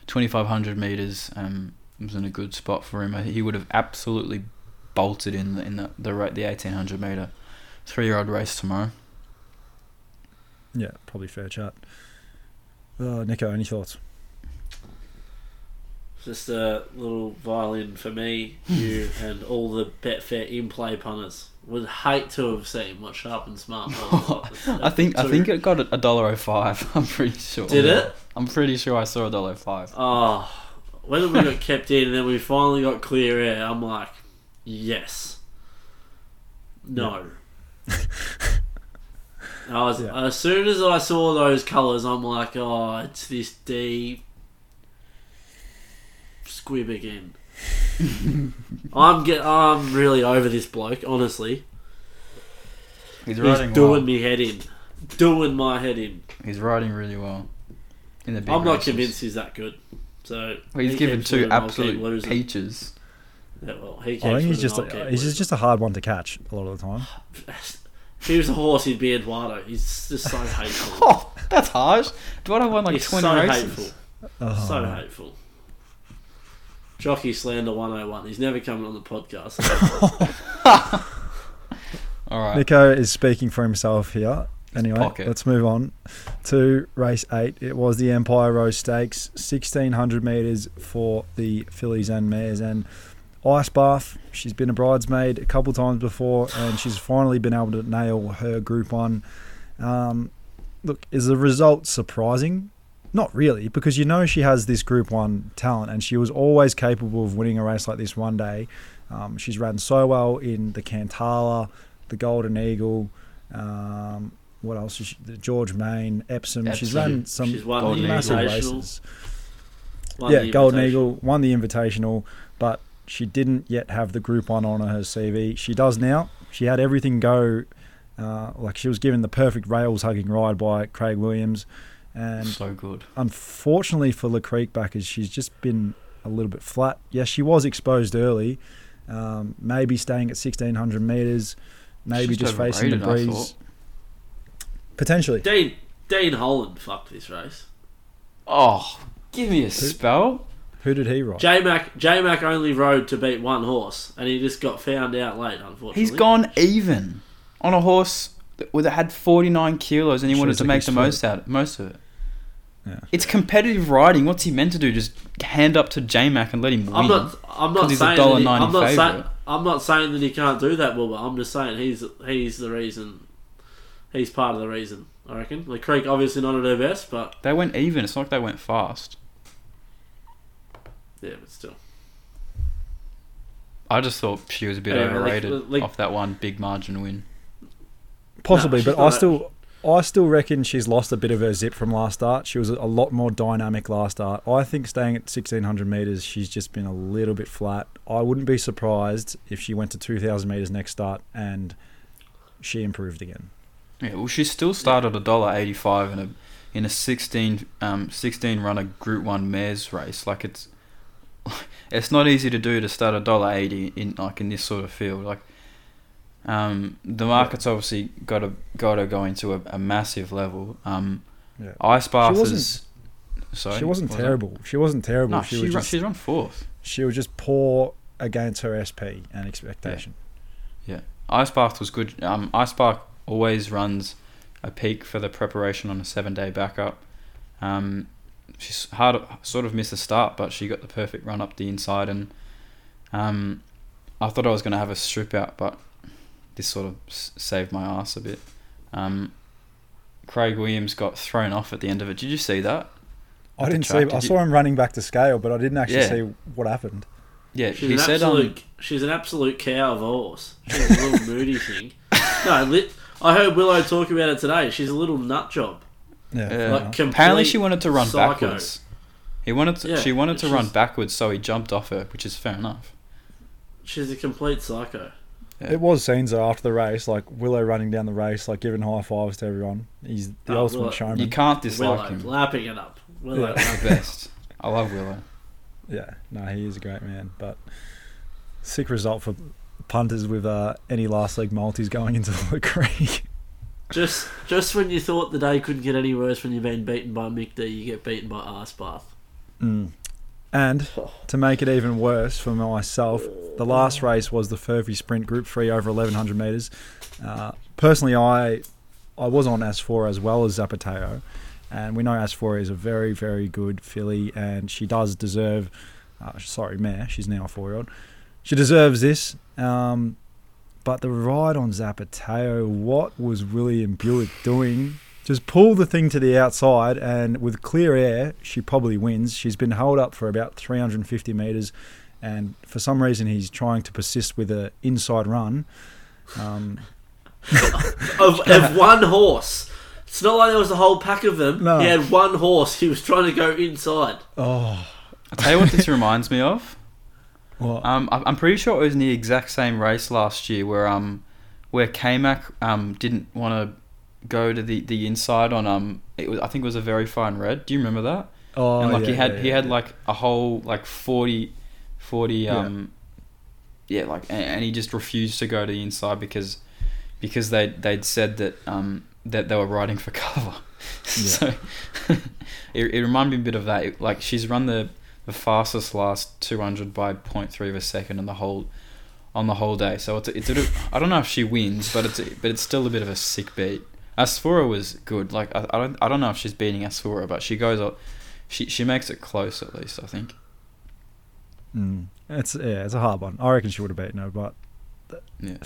2,500 meters um, was in a good spot for him. He would have absolutely bolted in the in the the, the 1,800 meter three year old race tomorrow. Yeah, probably fair chat. Uh, Nico, any thoughts? Just a little violin for me, hmm. you, and all the Betfair in-play punters. Would hate to have seen what Sharp and Smart (laughs) was. I think I think it got a dollar oh five. (laughs) I'm pretty sure. Did it? I'm pretty sure I saw a dollar oh five. Oh, when we got kept in and then we finally got clear air, I'm like, yes. No. I was (laughs) Yeah. as soon as I saw those colours, I'm like, oh, it's this D squib again. (laughs) I'm get, I'm really over this bloke. Honestly, He's he's riding doing well. me head in, doing my head in. He's riding really well. In the big I'm not races. convinced he's that good. So Well, he's he given two winning, I'll absolute peaches. Yeah, well, he keeps I think he's just a, he's losing. just, just a hard one to catch a lot of the time. If (sighs) he was a horse, he'd be Eduardo. He's just so (laughs) hateful. Oh, that's harsh. Eduardo won like He's 20 so races. hateful. Oh, So hateful. Jockey Slander 101. He's never coming on the podcast. (laughs) All right. Nico is speaking for himself here. Anyway, pocket. let's move on to race eight. It was the Empire Rose Stakes, 1600 metres for the fillies and mares. And Ice Bath, she's been a bridesmaid a couple times before, and she's finally been able to nail her Group One. Um, look, is the result surprising? Not really, because you know she has this Group One talent, and she was always capable of winning a race like this one day. Um, she's ran so well in the Cantala, the Golden Eagle. Um, what else? Is she, the George Main, Epsom. She's Epsom. run some She's massive races. won yeah, Golden Eagle won the Invitational, but she didn't yet have the Group One on her CV. She does now. She had everything go. Uh, like she was given the perfect rails hugging ride by Craig Williams, and so good. unfortunately for Le Creek backers, she's just been a little bit flat. Yes, she was exposed early, um, maybe staying at 1600 meters, maybe She's just facing the breeze. Potentially. Dean, Dean Holland fucked this race. Oh, give me a spell. Who did he ride? J Mac J Mac only rode to beat one horse, and he just got found out late. Unfortunately, He's gone even on a horse that that had 49 kilos and he Should wanted to make the foot. most out most of it. Yeah. It's competitive riding. What's he meant to do? Just hand up to J Mac and let him win? I'm not. I'm 'Cause not he's a saying. That he, I'm not saying. I'm not saying that he can't do that, Wilbur. I'm just saying he's he's the reason. He's part of the reason. I reckon. The Creek obviously not at her best, but They went even. It's not like they went fast. yeah, but still. I just thought she was a bit Anyway, overrated like- off that one big margin win. Possibly, No, but I not- still I still reckon she's lost a bit of her zip from last start. She was a lot more dynamic last start. I think staying at 1600 metres, she's just been a little bit flat. I wouldn't be surprised if she went to 2000 metres next start and she improved again. Yeah, well, she still started a dollar eighty-five in a in a 16, um, 16 runner Group One mares race. Like it's (laughs) it's not easy to do to start a dollar eighty in like in this sort of field. Like um, the market's obviously got to got to go into a, a massive level. Um, Yeah. Ice Bath She is. Sorry, she wasn't was terrible. She wasn't terrible. No, she, she, was run, just, she's on fourth. she was just poor against her SP and expectation. Yeah. Ice Bath was good. Um, Ice Bath always runs a peak for the preparation on a seven day backup. Um, she's hard, sort of missed the start, but she got the perfect run up the inside, and um, I thought I was going to have a strip out, but this sort of s- saved my ass a bit. Um, Craig Williams got thrown off at the end of it. Did you see that? I didn't see. track, I did saw him running back to scale, but I didn't actually Yeah. see what happened. Yeah, She's he an said. absolute. Um, she's an absolute cow of a horse. She's a little (laughs) moody thing. No, lit, I heard Willow talk about it today. She's a little nut job. Yeah. Like enough. apparently, she wanted to run psycho. backwards. He wanted to, Yeah, she wanted to run backwards, so he jumped off her, which is fair enough. She's a complete psycho. Yeah. It was scenes though after the race, like Willow running down the race, like giving high fives to everyone. He's the Oh, ultimate Willow- showman. You can't dislike Willow him. lapping it up. Willow, Yeah. He's best. I love Willow. Yeah, no, he is a great man. But sick result for punters with uh, any last leg multis going into (laughs) the creek. Just just when you thought the day couldn't get any worse when you've been beaten by Mick D, you get beaten by Arsebath. Mm. And to make it even worse for myself, the last race was the Furphy Sprint Group 3 over 1100 metres. Uh, personally, I I was on Asfoora as well as Zapateo. And we know Asfoora is a very, very good filly, and she does deserve. Uh, sorry, mare. She's now a four-year-old. She deserves this. Um, but the ride on Zapateo, what was William Buick doing? Just pull the thing to the outside, and with clear air, she probably wins. She's been held up for about 350 metres, and for some reason, he's trying to persist with an inside run. Um, (laughs) Of, of one horse. It's not like there was a whole pack of them. No. He had one horse. He was trying to go inside. oh, I'll tell you what this reminds me of. what? Um, I- I'm pretty sure it was in the exact same race last year where um, where K-Mac um didn't want to go to the, the inside on um, it was I think it was a very fine red. Do you remember that? oh, and like yeah, he had yeah, he yeah, had like a whole like 40, 40 Yeah. um, yeah, like and, and he just refused to go to the inside because because they they'd said that um that they were riding for (laughs) cover. so (laughs) it, it reminded me a bit of that. It- like she's run the the fastest last 200 by 0.3 of a second on the whole on the whole day. So it's a, it's a, I don't know if she wins, but it's a, but it's still a bit of a sick beat. Asfoora was good. Like I, I don't I don't know if she's beating Asfoora, but she goes up. She she makes it close at least. I think. Mm. It's yeah, it's a hard one. I reckon she would have beaten her, but Yeah.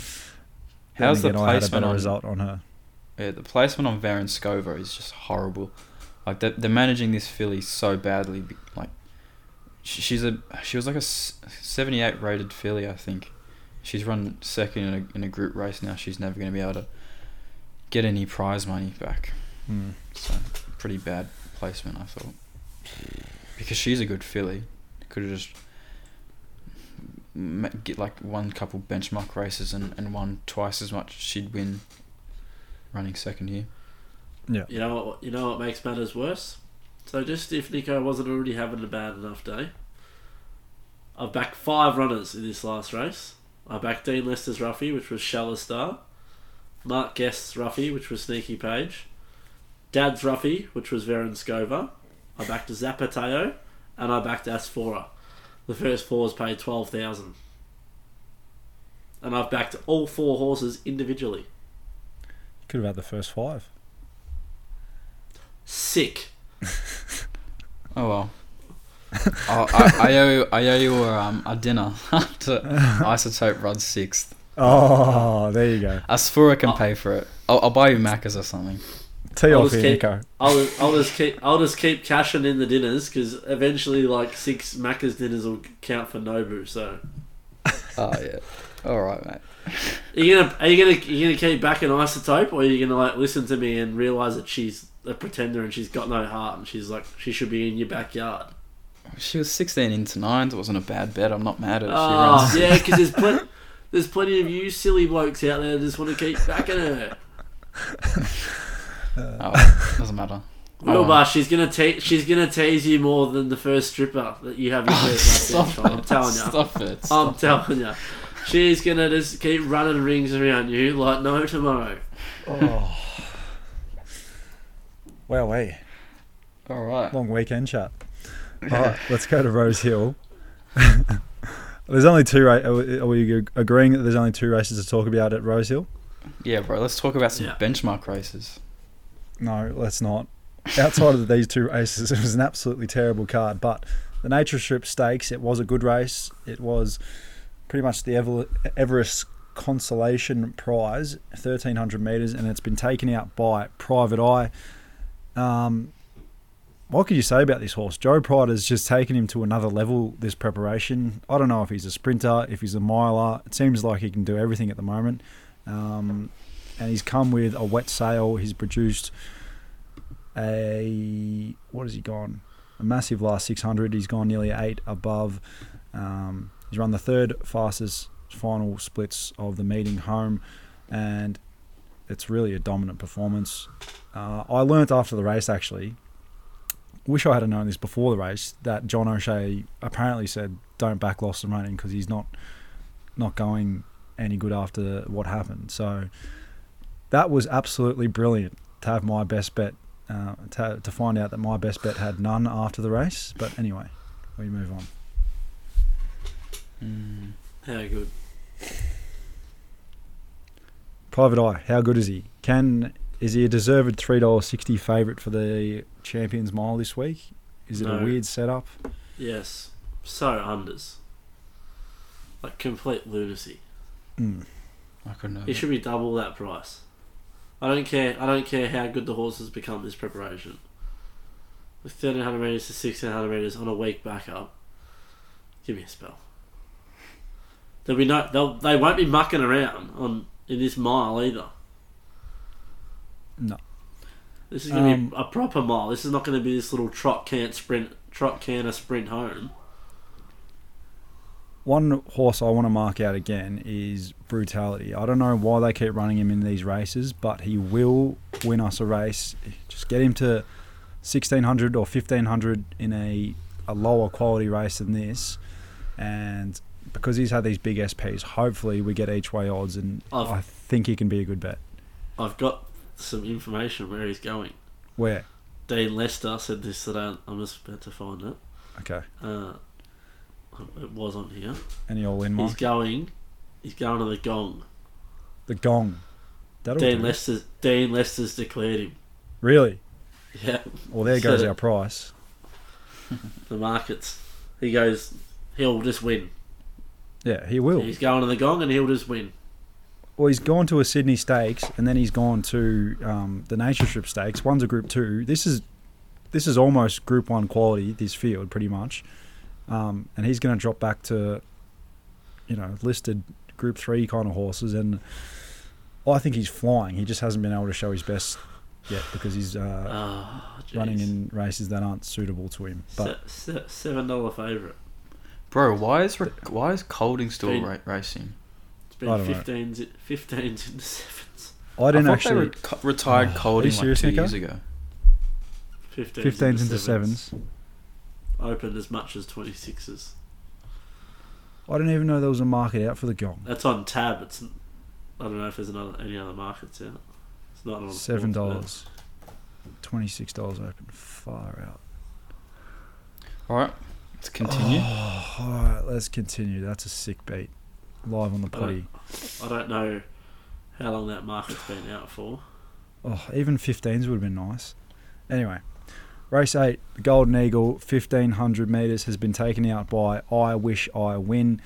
How's the again, I had a placement on result on her. Yeah, the placement on Varenskova is just horrible. Like they're, they're managing this filly so badly. Like she's a she was like a seventy eight rated filly, I think. She's run second in a in a group race now. She's never going to be able to get any prize money back. Mm. So pretty bad placement, I thought. Because she's a good filly, could have just ma- get like one couple benchmark races and, and won twice as much. She'd win running second here. Yeah. You know what? You know what makes matters worse. So just if Nico wasn't already having a bad enough day, I've backed five runners in this last race. I backed Dean Lester's Ruffy, which was Shallow Star. Mark Guest's Ruffy, which was Sneaky Page. Dad's Ruffy, which was Varen Scova. I backed Zapateo, and I backed Asfoora. The first fours paid twelve thousand, and I've backed all four horses individually. Could have had the first five. Sick. (laughs) Oh well. oh, I, I owe I owe you um, a dinner (laughs) after (laughs) Isotope runs sixth. Oh, there you go. (laughs) Asfoora can Oh. pay for it. I'll, I'll buy you Macca's or something. Tee I'll off just keep- I'll, I'll just keep I'll just keep cashing in the dinners because eventually like six Macca's dinners will count for Nobu. So (laughs) Oh yeah. All right, mate. Are you gonna are you gonna you gonna keep back an isotope, or are you gonna like listen to me and realize that she's a pretender and she's got no heart and she's like she should be in your backyard? She was 16 into nines. It wasn't a bad bet. I'm not mad at her. She Oh runs. yeah, because there's plenty (laughs) there's plenty of you silly blokes out there that just want to keep backing her. (laughs) Uh, oh, doesn't matter. (laughs) Oh. Wilbur, she's gonna te- she's gonna tease you more than the first stripper that you have oh, your (laughs) first lap Stop dance on. I'm telling you. Stop it. I'm telling you. She's gonna just keep running rings around you like no tomorrow. Oh. Well, hey, All right. long weekend chat. All right, let's go to Rosehill. There's only two. Ra- are we- agreeing that there's only two races to talk about at Rosehill? Yeah, bro. Let's talk about some Yeah. benchmark races. No, let's not. Outside of these two races, (laughs) it was an absolutely terrible card. But the Nature Strip Stakes, it was a good race. It was pretty much the Ever- Everest Consolation Prize, 1300 metres, and it's been taken out by Private Eye. Um, what could you say about this horse? Joe Pride has just taken him to another level this preparation. I don't know if he's a sprinter, if he's a miler. It seems like he can do everything at the moment. Um, and he's come with a wet sail. He's produced a what has he gone? A massive last 600. He's gone nearly eight above. Um, he's run the third fastest final splits of the meeting home, and it's really a dominant performance. Uh, I learnt after the race actually. Wish I had known this before the race that John O'Shea apparently said don't back and Running because he's not not going any good after what happened. So that was absolutely brilliant to have my best bet uh, to, to find out that my best bet had none after the race. But anyway, we move on. Mm. How good. Private Eye, how good is he? Can is he a deserved three dollars sixty favourite for the Champions Mile this week? Is it No. a weird setup? Yes. So unders. Like complete lunacy. Mm. I couldn't have. It should be double that price. I don't care. I don't care how good the horses become this preparation. With thirteen hundred meters to sixteen hundred meters on a week backup, give me a spell. There'll be no. They'll. They won't be mucking around on in this mile either. No. This is going to Um, be a proper mile. This is not going to be this little trot can't sprint, trot canter sprint home. One horse I want to mark out again is Brutality. I don't know why they keep running him in these races, but he will win us a race. Just get him to 1600 or 1500 in a, a lower quality race than this. And because he's had these big SPs, hopefully we get each way odds, and I've- I think he can be a good bet. I've got some information where he's going. Where? Dean Lester said this today. I'm just about to find it. Okay. Uh, it was on here. Any all in, He's going. He's going to the gong. The gong. That'll Dean. Lester's Dean Lester's declared him. Really? Yeah, Well, there (laughs) goes it. our price. (laughs) the markets. He goes. He'll just win. Yeah, he will. He's going to the gong and he'll just win. Well, he's gone to a Sydney Stakes, and then he's gone to um, the Nature Strip Stakes. One's a Group Two. This is this is almost Group One quality. This field, pretty much, um, and he's going to drop back to you know listed Group Three kind of horses, and I think he's flying. He just hasn't been able to show his best yet because he's uh, Oh, running in races that aren't suitable to him. But Se- se- seven dollar favorite. Bro, why is Re- why is Colding still ra- racing? It's been I don't know. 15s, 15s into sevens. I didn't I actually. they re- co- retired Oh, Colding are you like serious, two Nico? years ago. 15s, 15s into sevens. Opened as much as 26s. I didn't even know there was a market out for the gong. That's on tab. It's. I don't know if there's another any other markets out. It's not on Seven dollars, twenty six dollars open. Far out. All right, let's continue. Oh, all right, let's continue. That's a sick beat. Live on the I potty. I don't know how long that market's been out for. Oh, even 15s would have been nice. Anyway, race 8, the Golden Eagle, 1500 metres, has been taken out by I Wish I Win.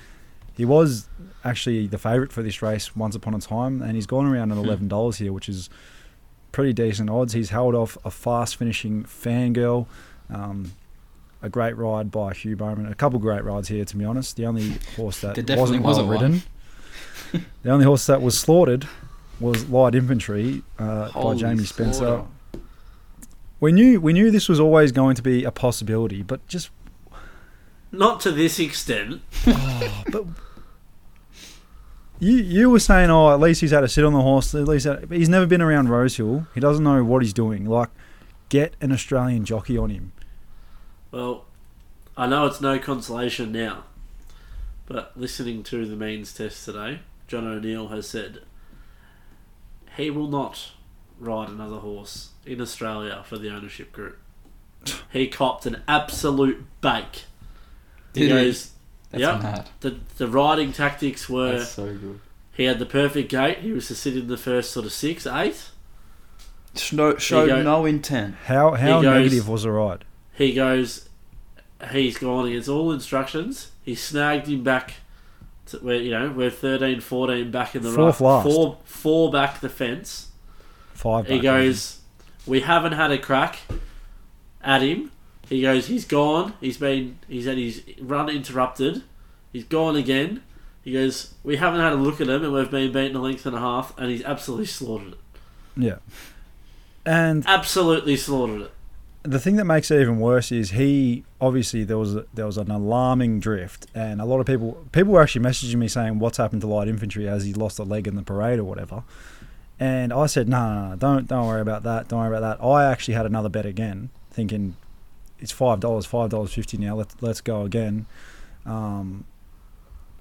He was actually the favourite for this race once upon a time, and he's gone around at Hmm. $11 here, which is pretty decent odds. He's held off a fast finishing fangirl. Um, a great ride by Hugh Bowman. A couple great rides here, to be honest. The only horse that wasn't wasn't one. ridden (laughs) the only horse that was slaughtered was Light Infantry uh, by Jamie Spencer. slaughter. We knew we knew this was always going to be a possibility, but just Not to this extent. (laughs) but you you were saying, oh, at least he's had to sit on the horse. At least had, but he's never been around Rosehill. He doesn't know what he's doing. Like, get an Australian jockey on him. Well, I know it's no consolation now, but listening to the means test today, John O'Neill has said he will not ride another horse in Australia for the ownership group. (laughs) He copped an absolute bake. He Did he? goes, That's Yep. mad. the, the riding tactics were That's so good. he had the perfect gate. He was to sit in the first sort of six, eight. Show, showed go. no intent. How how goes- negative was the ride? He goes, he's gone against all instructions. He snagged him back to where you know we're 13, 14 back in the Fourth right, four four back the fence. Five. He back, goes, we haven't had a crack at him. He goes, he's gone. He's been he's had his run interrupted. He's gone again. He goes, we haven't had a look at him, and we've been beaten a length and a half, and he's absolutely slaughtered it. Yeah. And Absolutely slaughtered it. The thing that makes it even worse is he obviously there was there was an alarming drift, and a lot of people people were actually messaging me saying what's happened to light infantry as he lost a leg in the parade or whatever. And I said, no, no, no, don't don't worry about that. Don't worry about that. I actually had another bet again, thinking it's five dollars, five dollars fifty now. Let's let's go again. Um,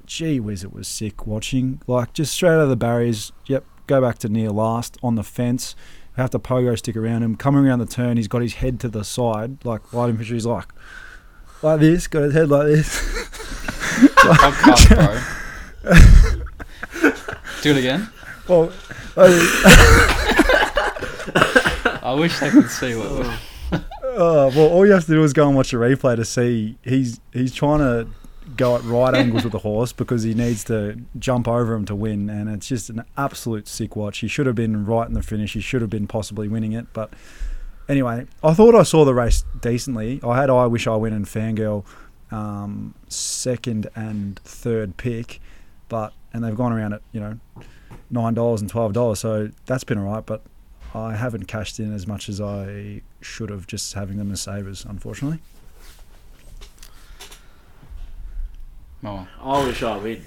gee whiz, it was sick watching. Like just straight out of the barriers. Yep, go back to near last on the fence. Have to pogo stick around him. Coming around the turn, he's got his head to the side, like light infantry's like like this. Got his head like this. (laughs) Podcast, bro. (laughs) Do it again. well, I- (laughs) I wish they could see what. Oh. oh, well, all you have to do is go and watch a replay to see he's he's trying to go at right angles with the horse because he needs to jump over him to win, and it's just an absolute sick watch. He should have been right in the finish. He should have been possibly winning it, but anyway, I thought I saw the race decently. I had I wish I win and fangirl um, second and third pick, but and they've gone around at you know nine dollars and twelve dollars, so that's been alright, but. I haven't cashed in as much as I should have, just having them as savers, unfortunately. Oh, I wish I win.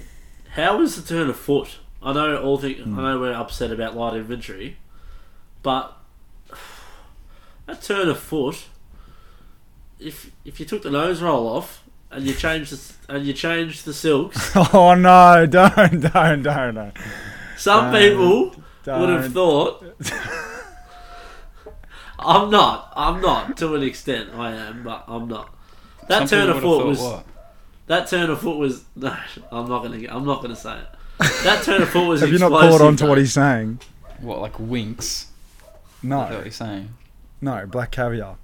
How was the turn of foot? I know all think I hmm. know we're upset about light infantry, but (sighs) that turn of foot. If if you took the nose roll off and you changed the, and you changed the silks, (laughs) Oh no! (laughs) Don't, don't, don't, don't. some Don't, people would have thought. I'm not. I'm not. To an extent, I am, but I'm not. That Some turn of foot was. what? That turn of foot was. (laughs) No, I'm not gonna. I'm not gonna say it. That turn of foot was. Have you not caught on to what he's saying? What, like winks? No. that what he's saying? no, black caviar.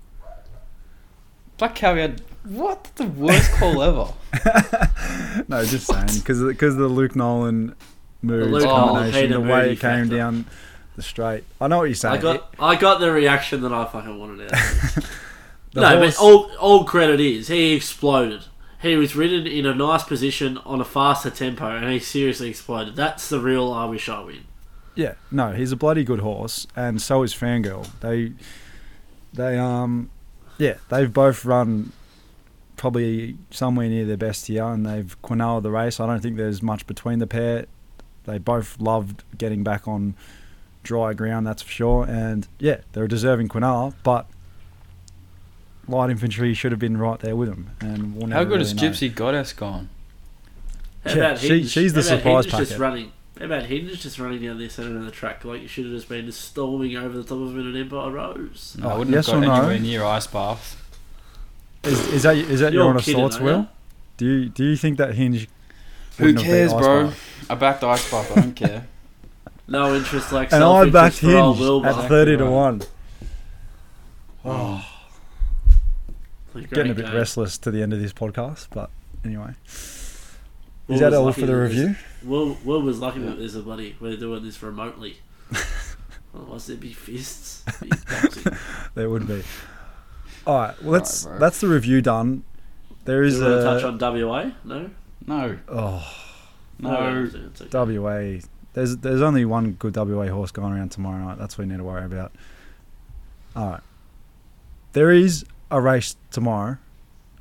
Black caviar. What? That's the worst call ever. (laughs) (laughs) No, just saying because because the Luke Nolen mood Luke Nolen combination, Peter the way Moody it came factor. down the straight. I know what you're saying. I got. I got the reaction that I fucking wanted out. No, horse- but all all credit is he exploded. He was ridden in a nice position on a faster tempo, and he seriously exploded. That's the real I wish I win. Yeah, no, he's a bloody good horse, and so is Fangirl. They, they, um, yeah, they've both run probably somewhere near their best here, and they've quinelled the race. I don't think there's much between the pair. They both loved getting back on dry ground, that's for sure. And yeah, they're a deserving quinella, but light infantry should have been right there with them. And we'll How good really is know. Gypsy Goddess gone? How Yeah, about she- Hinge? she's the how about surprise Hinge just running. How about Hinge just running down the centre of the track like you should have just been just storming over the top of him in an Empire Rose? No, I Oh, wouldn't yes have or got no? anywhere near Ice Bath. Is, is that is that You're your on a kidding, thoughts, Will? Do you do you think that hinge? Who wouldn't have beat cares, bro? Bath? I backed Ice Bath. I don't care. (laughs) No interest like And I backed for old Hinge at thirty to one. Oh, Great Getting a bit game. restless to the end of this podcast, but anyway. Will Is that was all for the that there's- review? Will, Will was lucky that there's a buddy. We're doing this remotely. (laughs) Otherwise, there'd be fists. (laughs) There would be. All right, well, that's Alright, bro. that's the review done. There is Do is you want to a touch on WA? No. no, oh No. it's okay. WA. There's there's only one good WA horse going around tomorrow night. That's what you need to worry about. All right. There is a race tomorrow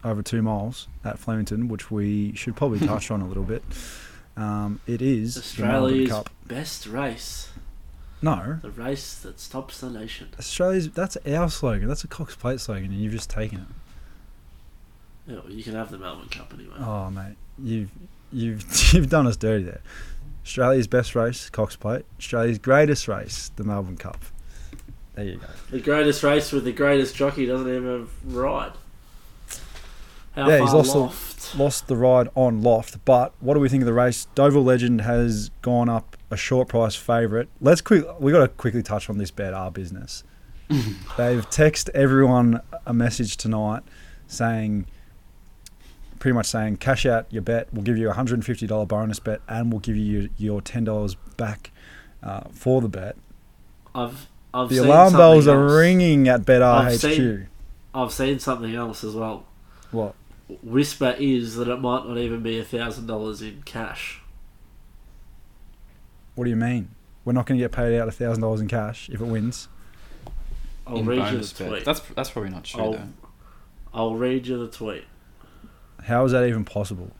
over two miles at Flemington, which we should probably (laughs) touch on a little bit. Um, it is the Melbourne Australia's Cup. best race. No, The race that stops the nation. Australia's. That's our slogan. That's a Cox Plate slogan, and you've just taken it. Yeah, well, you can have the Melbourne Cup anyway. Oh mate, you've you've (laughs) you've done us dirty there. Australia's best race, Cox Plate. Australia's greatest race, the Melbourne Cup. There you go. The greatest race with the greatest jockey doesn't even ride. How Yeah, he's lost the- Lost the ride on Loft, but what do we think of the race? Deauville Legend has gone up a short price favourite. Let's quick. We got to quickly touch on this bet. Our business. (laughs) They've texted everyone a message tonight saying, pretty much saying, cash out your bet. We'll give you a hundred and fifty dollar bonus bet, and we'll give you your, your ten dollars back uh, for the bet. I've I've The seen alarm something bells are ringing at Bet I've RHQ. seen- I've seen something else as well. What? Whisper is that it might not even be a thousand dollars in cash. What do you mean? We're not going to get paid out a thousand dollars in cash if it wins. I'll in read you bonus the bet. tweet. That's that's probably not true I'll- though. I'll read you the tweet. How is that even possible?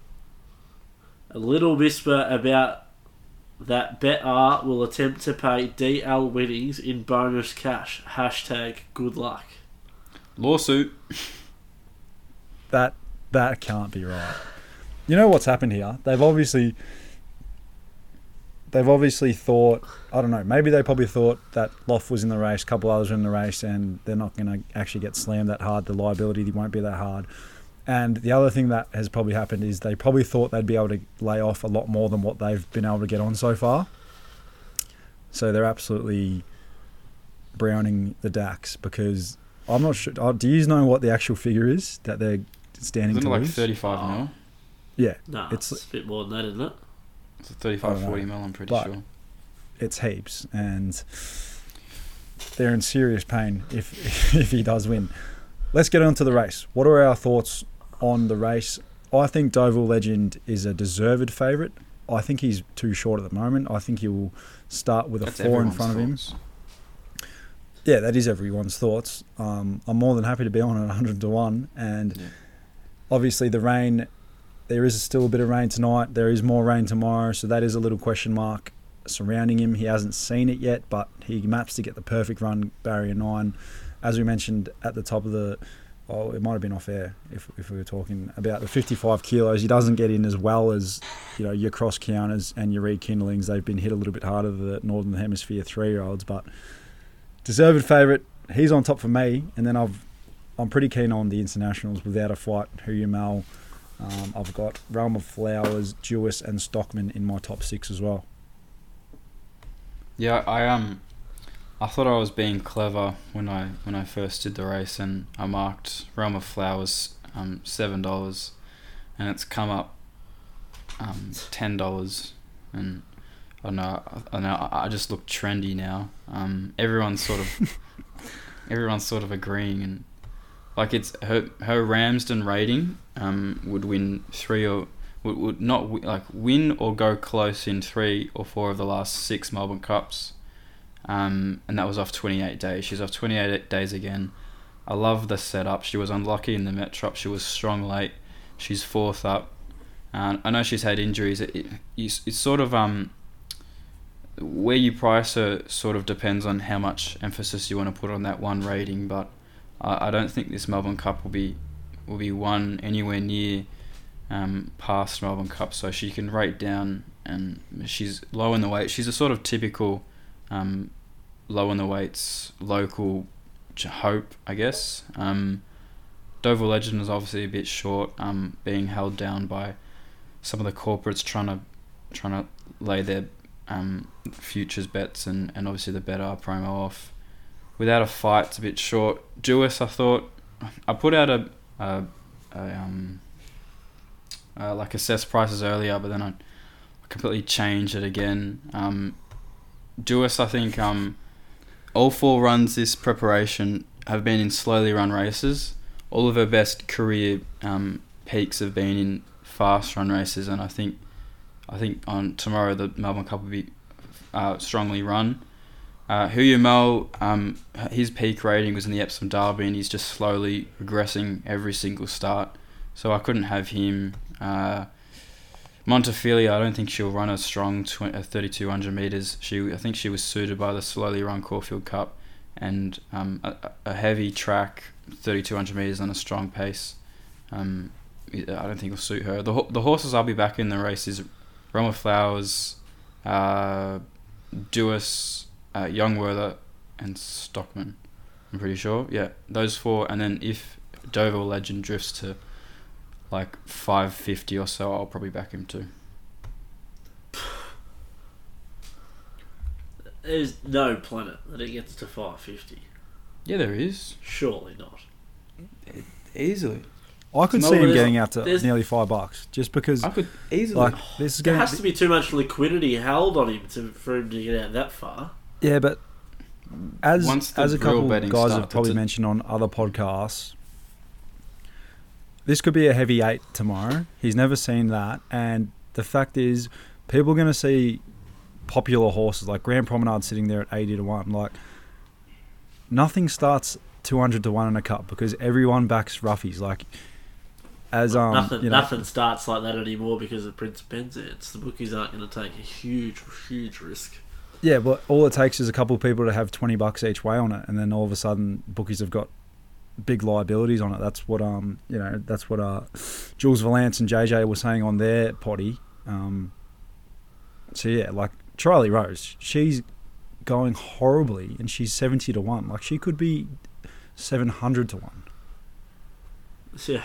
A little whisper about that BetR will attempt to pay DL winnings in bonus cash. Hashtag good luck. Lawsuit. That that can't be right. You know what's happened here? They've obviously they've obviously thought I don't know, maybe they probably thought that Loft was in the race, a couple others were in the race and they're not gonna actually get slammed that hard, the liability won't be that hard. And the other thing that has probably happened is they probably thought they'd be able to lay off a lot more than what they've been able to get on so far. So they're absolutely browning the DAX because I'm not sure. Oh, do you know what the actual figure is that they're standing Isn't to it like lose? 35 Oh. mil? Yeah, Nah, It's- it's, a bit more than that, isn't it? It's a I 35, don't 40 mil, I'm pretty But- sure. it's heaps, and they're in serious pain if (laughs) if he does win. Let's get on to the race. What are our thoughts on the race? I think Deauville Legend is a deserved favourite. I think he's too short at the moment. I think he will start with a That's four in front of him. Yeah, that is everyone's thoughts. Um, I'm more than happy to be on at 100 to 1. And Yeah. obviously, the rain, there is still a bit of rain tonight. There is more rain tomorrow. So that is a little question mark surrounding him. He hasn't seen it yet, but he maps to get the perfect run, barrier 9. As we mentioned at the top of the. Oh, it might have been off air if, if we were talking about the 55 kilos. He doesn't get in as well as you know your cross counters and your rekindlings. They've been hit a little bit harder than the Northern Hemisphere three year olds, but deserved favourite. He's on top for me, and then I've I'm pretty keen on the internationals without a fight. Hu Mal. Um, I've got Realm of Flowers, Jewess, and Stockman in my top six as well. Yeah, I um, I thought I was being clever when I when I first did the race, and I marked Realm of Flowers um seven dollars, and it's come up um ten dollars, and I don't know, I, know I just look trendy now. Um, everyone's sort of (laughs) everyone's sort of agreeing, and like it's her her Ramsden rating um would win three or would, would not wi- like win or go close in three or four of the last six Melbourne Cups, um, and that was off 28 days. She's off 28 days again. I love the setup. She was unlucky in the Metrop. She was strong late. She's fourth up. And I know she's had injuries. It, it, it's sort of um where you price her sort of depends on how much emphasis you want to put on that one rating. But I, I don't think this Melbourne Cup will be will be won anywhere near um, past Melbourne Cup, so she can rate down, and she's low in the weight. She's a sort of typical um, low in the weights local hope, I guess. Um, Deauville Legend is obviously a bit short, um, being held down by some of the corporates trying to trying to lay their um, futures bets and, and obviously the better promo off. Without a fight, it's a bit short. Jewess, I thought I put out a, a, a um, uh, like assess prices earlier, but then I completely changed it again. Um, Jewess, I think um, all four runs this preparation have been in slowly run races. All of her best career um, peaks have been in fast run races, and I think I think on tomorrow the Melbourne Cup will be uh, strongly run. Uh, Huyu um, his peak rating was in the Epsom Derby, and he's just slowly regressing every single start. So I couldn't have him. Uh, Montefilia, I don't think she'll run a strong uh, 3200 meters. She, I think she was suited by the slowly run Caulfield Cup, and um, a, a heavy track 3200 meters on a strong pace. Um, I don't think will suit her. The the horses I'll be back in the race is Realm of Flowers, uh, Jewess, uh, Young Werther, and Stockman. I'm pretty sure. Yeah, those four. And then if Deauville Legend drifts to like 550 or so, I'll probably back him too. There's no planet that it gets to 550. Yeah, there is Surely not. easily. I could No, see him there's- getting out to nearly five bucks just because, I could easily. like, oh, this is There going has to be too much liquidity held on him to, for him to get out that far. Yeah, but as Once as a real couple betting guys have probably a- mentioned on other podcasts, this could be a heavy eight tomorrow. He's never seen that, and the fact is, people are going to see popular horses like Grand Promenade sitting there at eighty to one. Like nothing starts two hundred to one in a cup because everyone backs roughies. Like as um, nothing, you know, nothing starts like that anymore because of Prince Penzance. The bookies aren't going to take a huge, huge risk. Yeah, but all it takes is a couple of people to have twenty bucks each way on it, and then all of a sudden, bookies have got big liabilities on it. That's what um you know that's what uh Jules Valance and JJ were saying on their potty. Um, so yeah, like Charlie Rose, she's going horribly, and she's seventy to one. Like she could be seven hundred to one. So, yeah.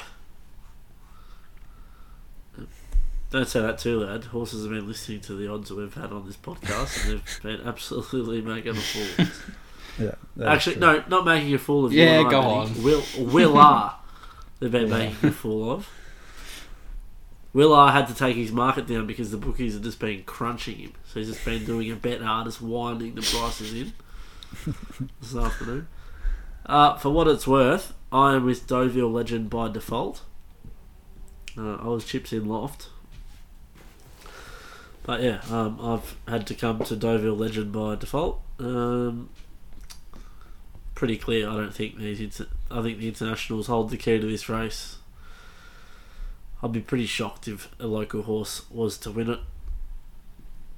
Don't say that too loud. Horses have been listening to the odds that we've had on this podcast, and they've been absolutely making a fool. (laughs) Yeah, Actually, no, not making a fool of you. Yeah, I, go on. Will Will (laughs) R. They've been Yeah. making a fool of. Will R had to take his market down because the bookies have just been crunching him. So he's just been doing a bet hard, just winding the prices in (laughs) this afternoon. Uh, for what it's worth, I am with Deauville Legend by default. Uh, I was chips in loft. But yeah, um, I've had to come to Deauville Legend by default. Um, pretty clear. I don't think these. Inter- I think the internationals hold the key to this race. I'd be pretty shocked if a local horse was to win it.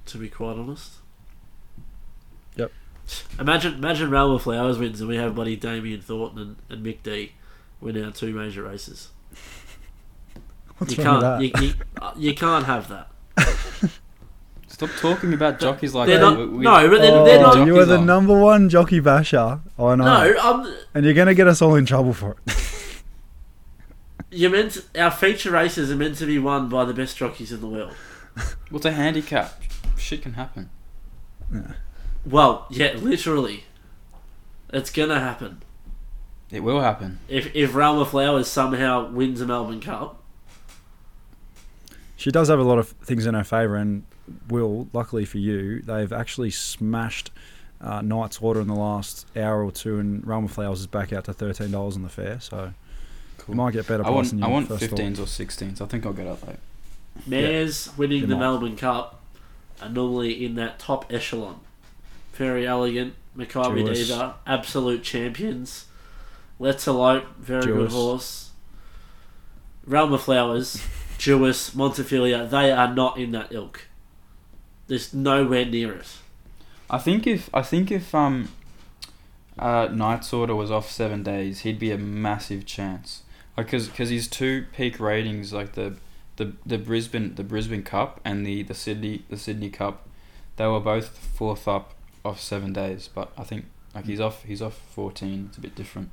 To be quite honest. Yep. Imagine, imagine of Flowers wins and we have buddy Damian Thornton and, and Mick D win our two major races. (laughs) What's you wrong can't. with that? You, you, uh, you can't have that. Stop talking about jockeys like They're that. not- We- we- no, but they're, Oh, they're not. you are the on. number one jockey basher. I know, No, um, and you're going to get us all in trouble for it. (laughs) you're meant. To, our feature races are meant to be won by the best jockeys in the world. What's a handicap? Shit can happen. Well, yeah, literally, it's gonna happen. It will happen. If if Realm of Flowers somehow wins a Melbourne Cup, She does have a lot of things in her favour, and Will, luckily for you, they've actually smashed uh, Knight's Order in the last hour or two, and Realm of Flowers is back out to thirteen dollars on the fair, so Cool. you might get better I want than you I want first thought. 15s or 16s. I think I'll get up there. mares winning the might. Melbourne Cup are normally in that top echelon. Verry Elleegant, Makybe Diva, absolute champions. Let's Elope, very good horse. Realm of Flowers, (laughs) Jewess, Montefilia, they are not in that ilk. There's nowhere near it. I think if I think if um uh Knight's Order was off seven days, he'd be a massive chance. Like because his two peak ratings, like the the the Brisbane the Brisbane Cup and the the Sydney the Sydney Cup, they were both fourth up off seven days. But I think like he's off he's off fourteen. It's a bit different.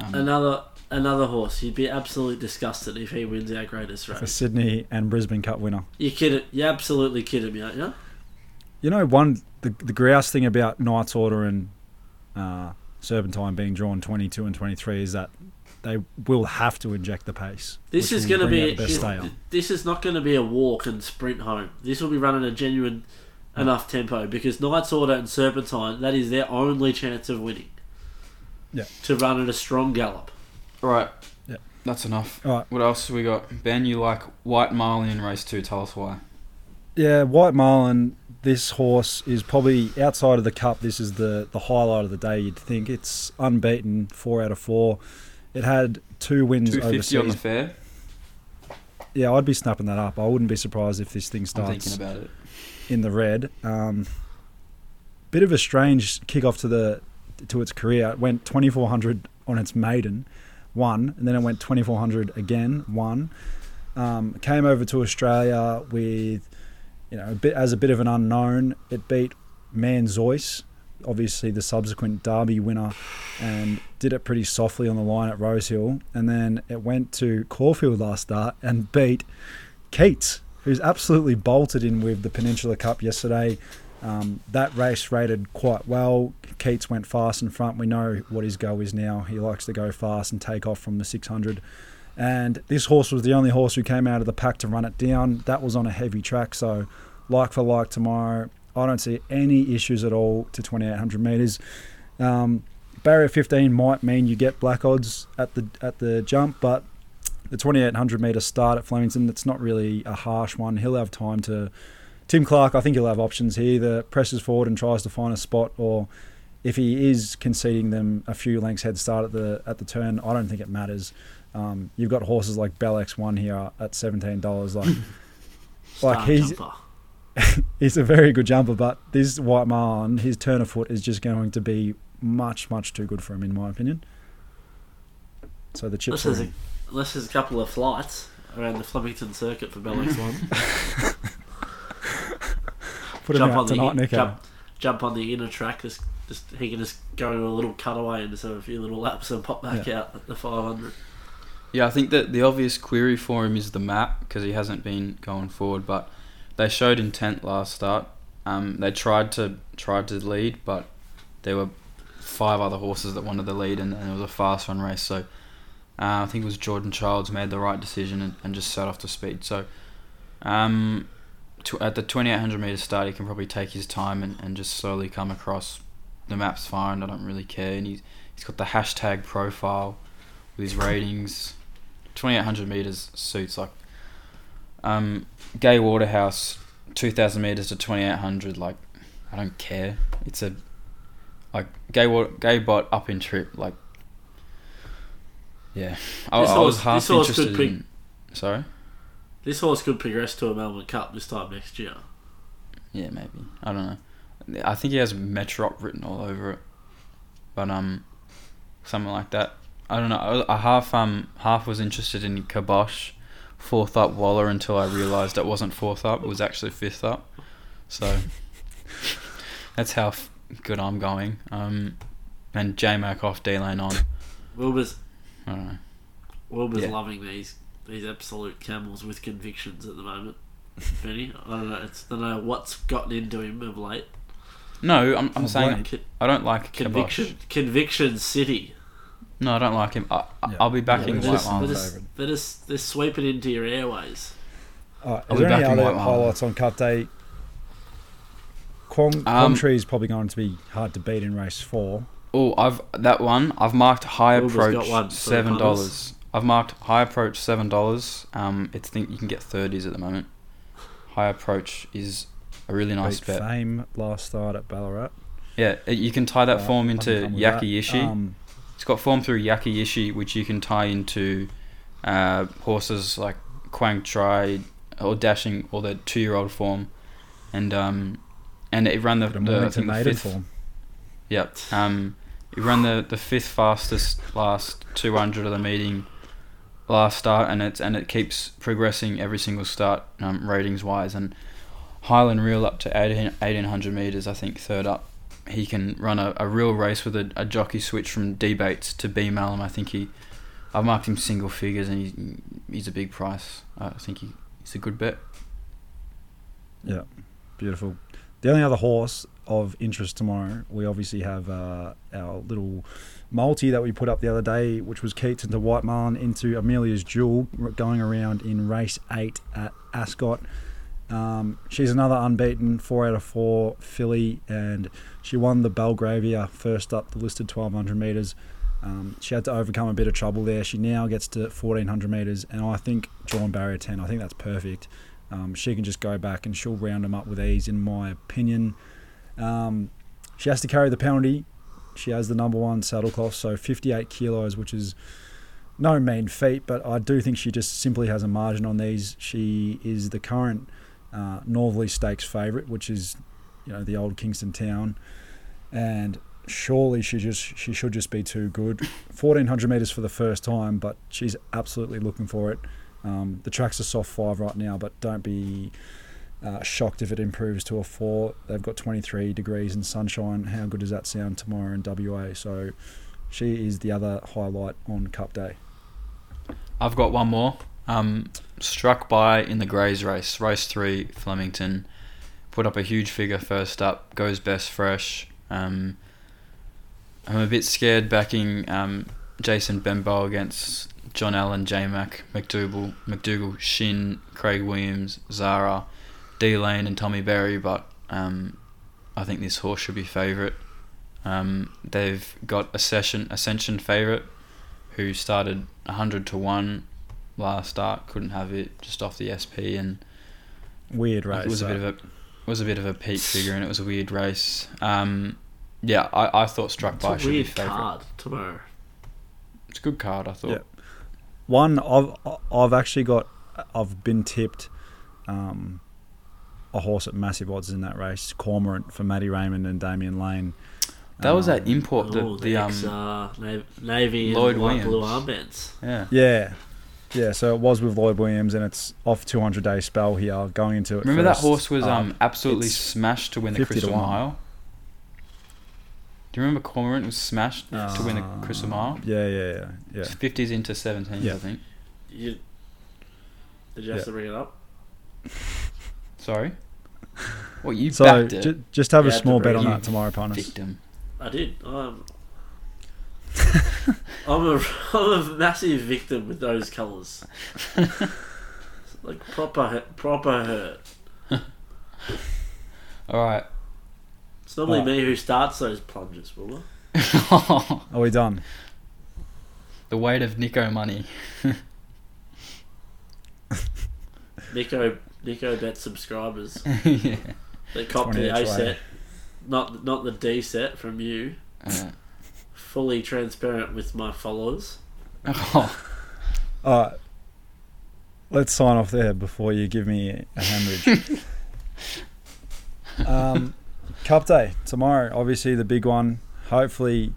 Um, Another another horse. You'd be absolutely disgusted if he wins our greatest race. Sydney and Brisbane Cup winner. You kidding? You absolutely kidding me, aren't you? You know, one the the grouse thing about Knight's Order and uh, Serpentine being drawn twenty two and twenty three is that they will have to inject the pace. This is going to be the best this, this is not going to be a walk and sprint home. This will be running a genuine enough tempo because Knight's Order and Serpentine that is their only chance of winning. Yeah. To run at a strong gallop. right. Yeah. That's enough. All right. What else have we got? Ben, you like White Marlin in race two? Tell us why. Yeah, White Marlin. This horse is probably outside of the cup. This is the the highlight of the day. You'd think it's unbeaten, four out of four. It had two wins Two fifty overseas. on the fair. yeah, I'd be snapping that up. I wouldn't be surprised if this thing I'm starts thinking about it. in the red. Um, bit of a strange kick-off to the to its career. It went 2400 on its maiden, won, and then it went 2400 again, won. Um, came over to Australia with, you know, a bit as a bit of an unknown. It beat Manzoice, obviously the subsequent Derby winner, and did it pretty softly on the line at Rosehill. And then it went to Caulfield last start and beat Keats, who's absolutely bolted in with the Peninsula Cup yesterday. Um, that race rated quite well. Keats went fast in front. We know what his go is now. He likes to go fast and take off from the 600. And this horse was the only horse who came out of the pack to run it down. That was on a heavy track, so like for like tomorrow, I don't see any issues at all to 2800 metres. Um, barrier 15 might mean you get black odds at the at the jump, but the 2800 metre start at Flemington, it's not really a harsh one. He'll have time to. Tim Clark, I think he'll have options. He either presses forward and tries to find a spot, or if he is conceding them a few lengths head start at the at the turn, I don't think it matters. Um, you've got horses like Bellex one here at seventeen dollars. Like, (laughs) like he's (laughs) he's a very good jumper, but this White Marlin, his turn of foot is just going to be much much too good for him, in my opinion. So the chips. This is a, unless there's a couple of flights around the Flemington circuit for Bellex one. (laughs) (laughs) Put him jump out on the Nico. jump, jump on the inner track. Just, just he can just go to a little cutaway and just have a few little laps and pop back out at the 500. Yeah, I think that the obvious query for him is the map because he hasn't been going forward. But they showed intent last start. Um, they tried to tried to lead, but there were five other horses that wanted the lead, and, and it was a fast run race. So uh, I think it was Jordan Childs made the right decision and, and just set off to speed. So um, to, at the 2800 meter start, he can probably take his time and, and just slowly come across. The map's fine. I don't really care, and he's he's got the hashtag profile with his ratings. 2800 meters suits like um, Gay Waterhouse 2000 meters to 2800 like I don't care it's a like Gay Wa- Gay Bot up in trip like yeah I, I was half this horse could interested pick- in sorry This horse could progress to a Melbourne Cup this time next year. yeah maybe I don't know I think he has Metrop written all over it but um something like that I don't know I, half um half was interested in Kabosh fourth up Waller until I realised it wasn't fourth up; it was actually fifth up. So (laughs) that's how f- good I'm going. Um, and J Mac off D lane on. Wilbur's I don't know. Wilbur's Yeah. loving these these absolute camels with convictions at the moment. Benny, I don't know. It's, I don't know what's gotten into him of late. No, I'm, I'm saying Con- I don't like conviction, Kabosh. conviction city. No, I don't like him. I, I- Yeah. I'll be backing Yeah, they're, White just, they're, just, they're just they're sweeping into your airways. Alright, I'll is be there any backing other White Marlin. highlights on Cup Day? Quang, Um, Quang Tri is probably going to be hard to beat in race four. Oh, I've that one. I've marked high Wilbur's got approach one seven punters. dollars. I've marked high approach seven dollars. Um, it's think you can get thirties at the moment. High approach is a really nice beat bet. Fame last start at Ballarat. Yeah, you can tie that Uh, form into can come with that. Yaki Ishi. Um, it's got form through Yaki Ishi, which you can tie into uh, horses like Quang Tri or Dashing or the two-year-old form, and um, and it ran the, the I think the fifth. form. Yep. Um, he ran the, the fifth fastest last 200 of the meeting last start, and it's and it keeps progressing every single start um, ratings wise. And Highland Reel up to 18, 1800 meters, I think third up. He can run a, a real race with a, a jockey switch from D Bates to B Melham. I think he, I've marked him single figures, and he's he's a big price. I think he, he's a good bet. Yeah, beautiful. The only other horse of interest tomorrow, we obviously have uh, our little multi that we put up the other day, which was Keats into White Marlin into Amelia's Jewel, going around in race eight at Ascot. Um, she's another unbeaten four out of four filly, and she won the Belgravia first up the listed 1200 metres. Um, she had to overcome a bit of trouble there. She now gets to 1400 metres, and I think drawn barrier 10. I think that's perfect. Um, she can just go back and she'll round them up with ease, in my opinion. Um, she has to carry the penalty. She has the number one saddle cloth, so 58 kilos, which is no mean feat, but I do think she just simply has a margin on these. She is the current uh, Northerly Stakes favourite, which is you know the old Kingston town, and surely she just she should just be too good. 1400 meters for the first time, but she's absolutely looking for it. Um, the track's a soft five right now, but don't be uh, shocked if it improves to a four. They've got 23 degrees and sunshine. How good does that sound tomorrow in WA? So she is the other highlight on Cup Day. I've got one more. Um, struck by in the Greys race, race three, Flemington. Put up a huge figure first up, goes best fresh. Um, I'm a bit scared backing um, Jason Benbow against John Allen, J Mac, McDougal, McDougal, Shinn, Craig Williams, Zahra, D Lane, and Tommy Berry, but um, I think this horse should be favourite. Um, they've got a session Ascension favourite who started 100 to 1 last start, couldn't have it just off the SP and Weird race. it was a bit of a was a bit of a peak figure and it was a weird race. Um, yeah, I, I thought struck It's by a should be weird favourite. card tomorrow. It's a good card, I thought. Yeah. One I've I've actually got I've been tipped um, a horse at massive odds in that race, Cormorant for Matty Raymond and Damian Lane. That was that Um, import, the, oh, the, um, ex, uh, Navy, Navy Lloyd and light blue Williams. armbands. yeah. Yeah. Yeah, so it was with Lloyd Williams, and it's off 200 day spell here, going into it. Remember that horse was up. um absolutely smashed to win the Crystal Mile. Do you remember Cormorant was smashed to win the Uh, Crystal Mile? Yeah, yeah, yeah, yeah. Fifties into seventeens, Yeah. I think. You, did you have Yeah. to bring it up? Sorry. (laughs) What you So backed it? ju- just have Yeah, a at the small bet very on that tomorrow, punters. Victim. I did. I'm, (laughs) I'm a (laughs) I'm a massive victim with those colours. like proper hu- proper hurt. All right. It's normally Oh. me who starts those plunges, Willa. Are we done? the weight of Nico money. Nico Nico bet subscribers. (laughs) yeah. They copped the A each set, not not the D set from you. Uh, Fully transparent with my followers. oh, All right. Let's sign off there before you give me a hemorrhage. (laughs) um, Cup Day tomorrow, obviously the big one. Hopefully,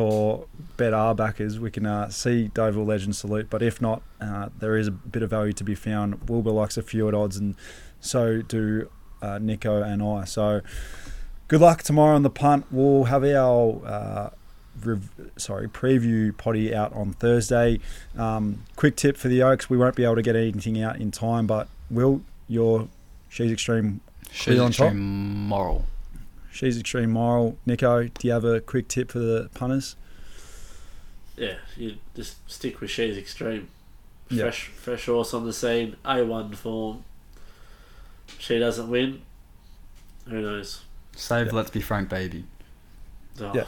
for Betr backers, we can uh, see Deauville Legend salute. But if not, uh, there is a bit of value to be found. Wilbur likes a few at odds, and so do uh, Nico and I. So, good luck tomorrow on the punt. We'll have our uh, rev- sorry preview potty out on Thursday. Um, quick tip for the Oaks: we won't be able to get anything out in time, but will your she's extreme she's on top? extreme moral. She's extreme moral. Nico, do you have a quick tip for the punters? Yeah, you just stick with She's Extreme. Yeah. Fresh fresh horse on the scene, A one form. She doesn't win. Who knows? Save Yeah. Let's Be Frank, baby. Oh, Yeah.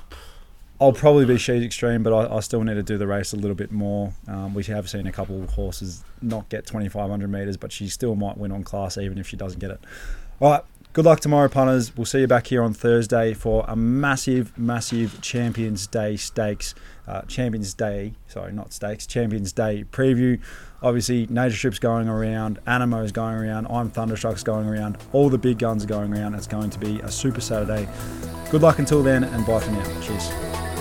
I'll probably be she's extreme, but I, I still need to do the race a little bit more. Um, we have seen a couple of horses not get 2,500 metres, but she still might win on class even if she doesn't get it. All right, good luck tomorrow, punters. We'll see you back here on Thursday for a massive, massive Champions Day stakes. Uh, Champions Day, sorry, not stakes, Champions Day preview. Obviously, Nature Strip's going around, Anamoe's going around, I'm Thunderstruck's going around, all the big guns are going around. It's going to be a super Saturday. Good luck until then, and bye for now. Cheers.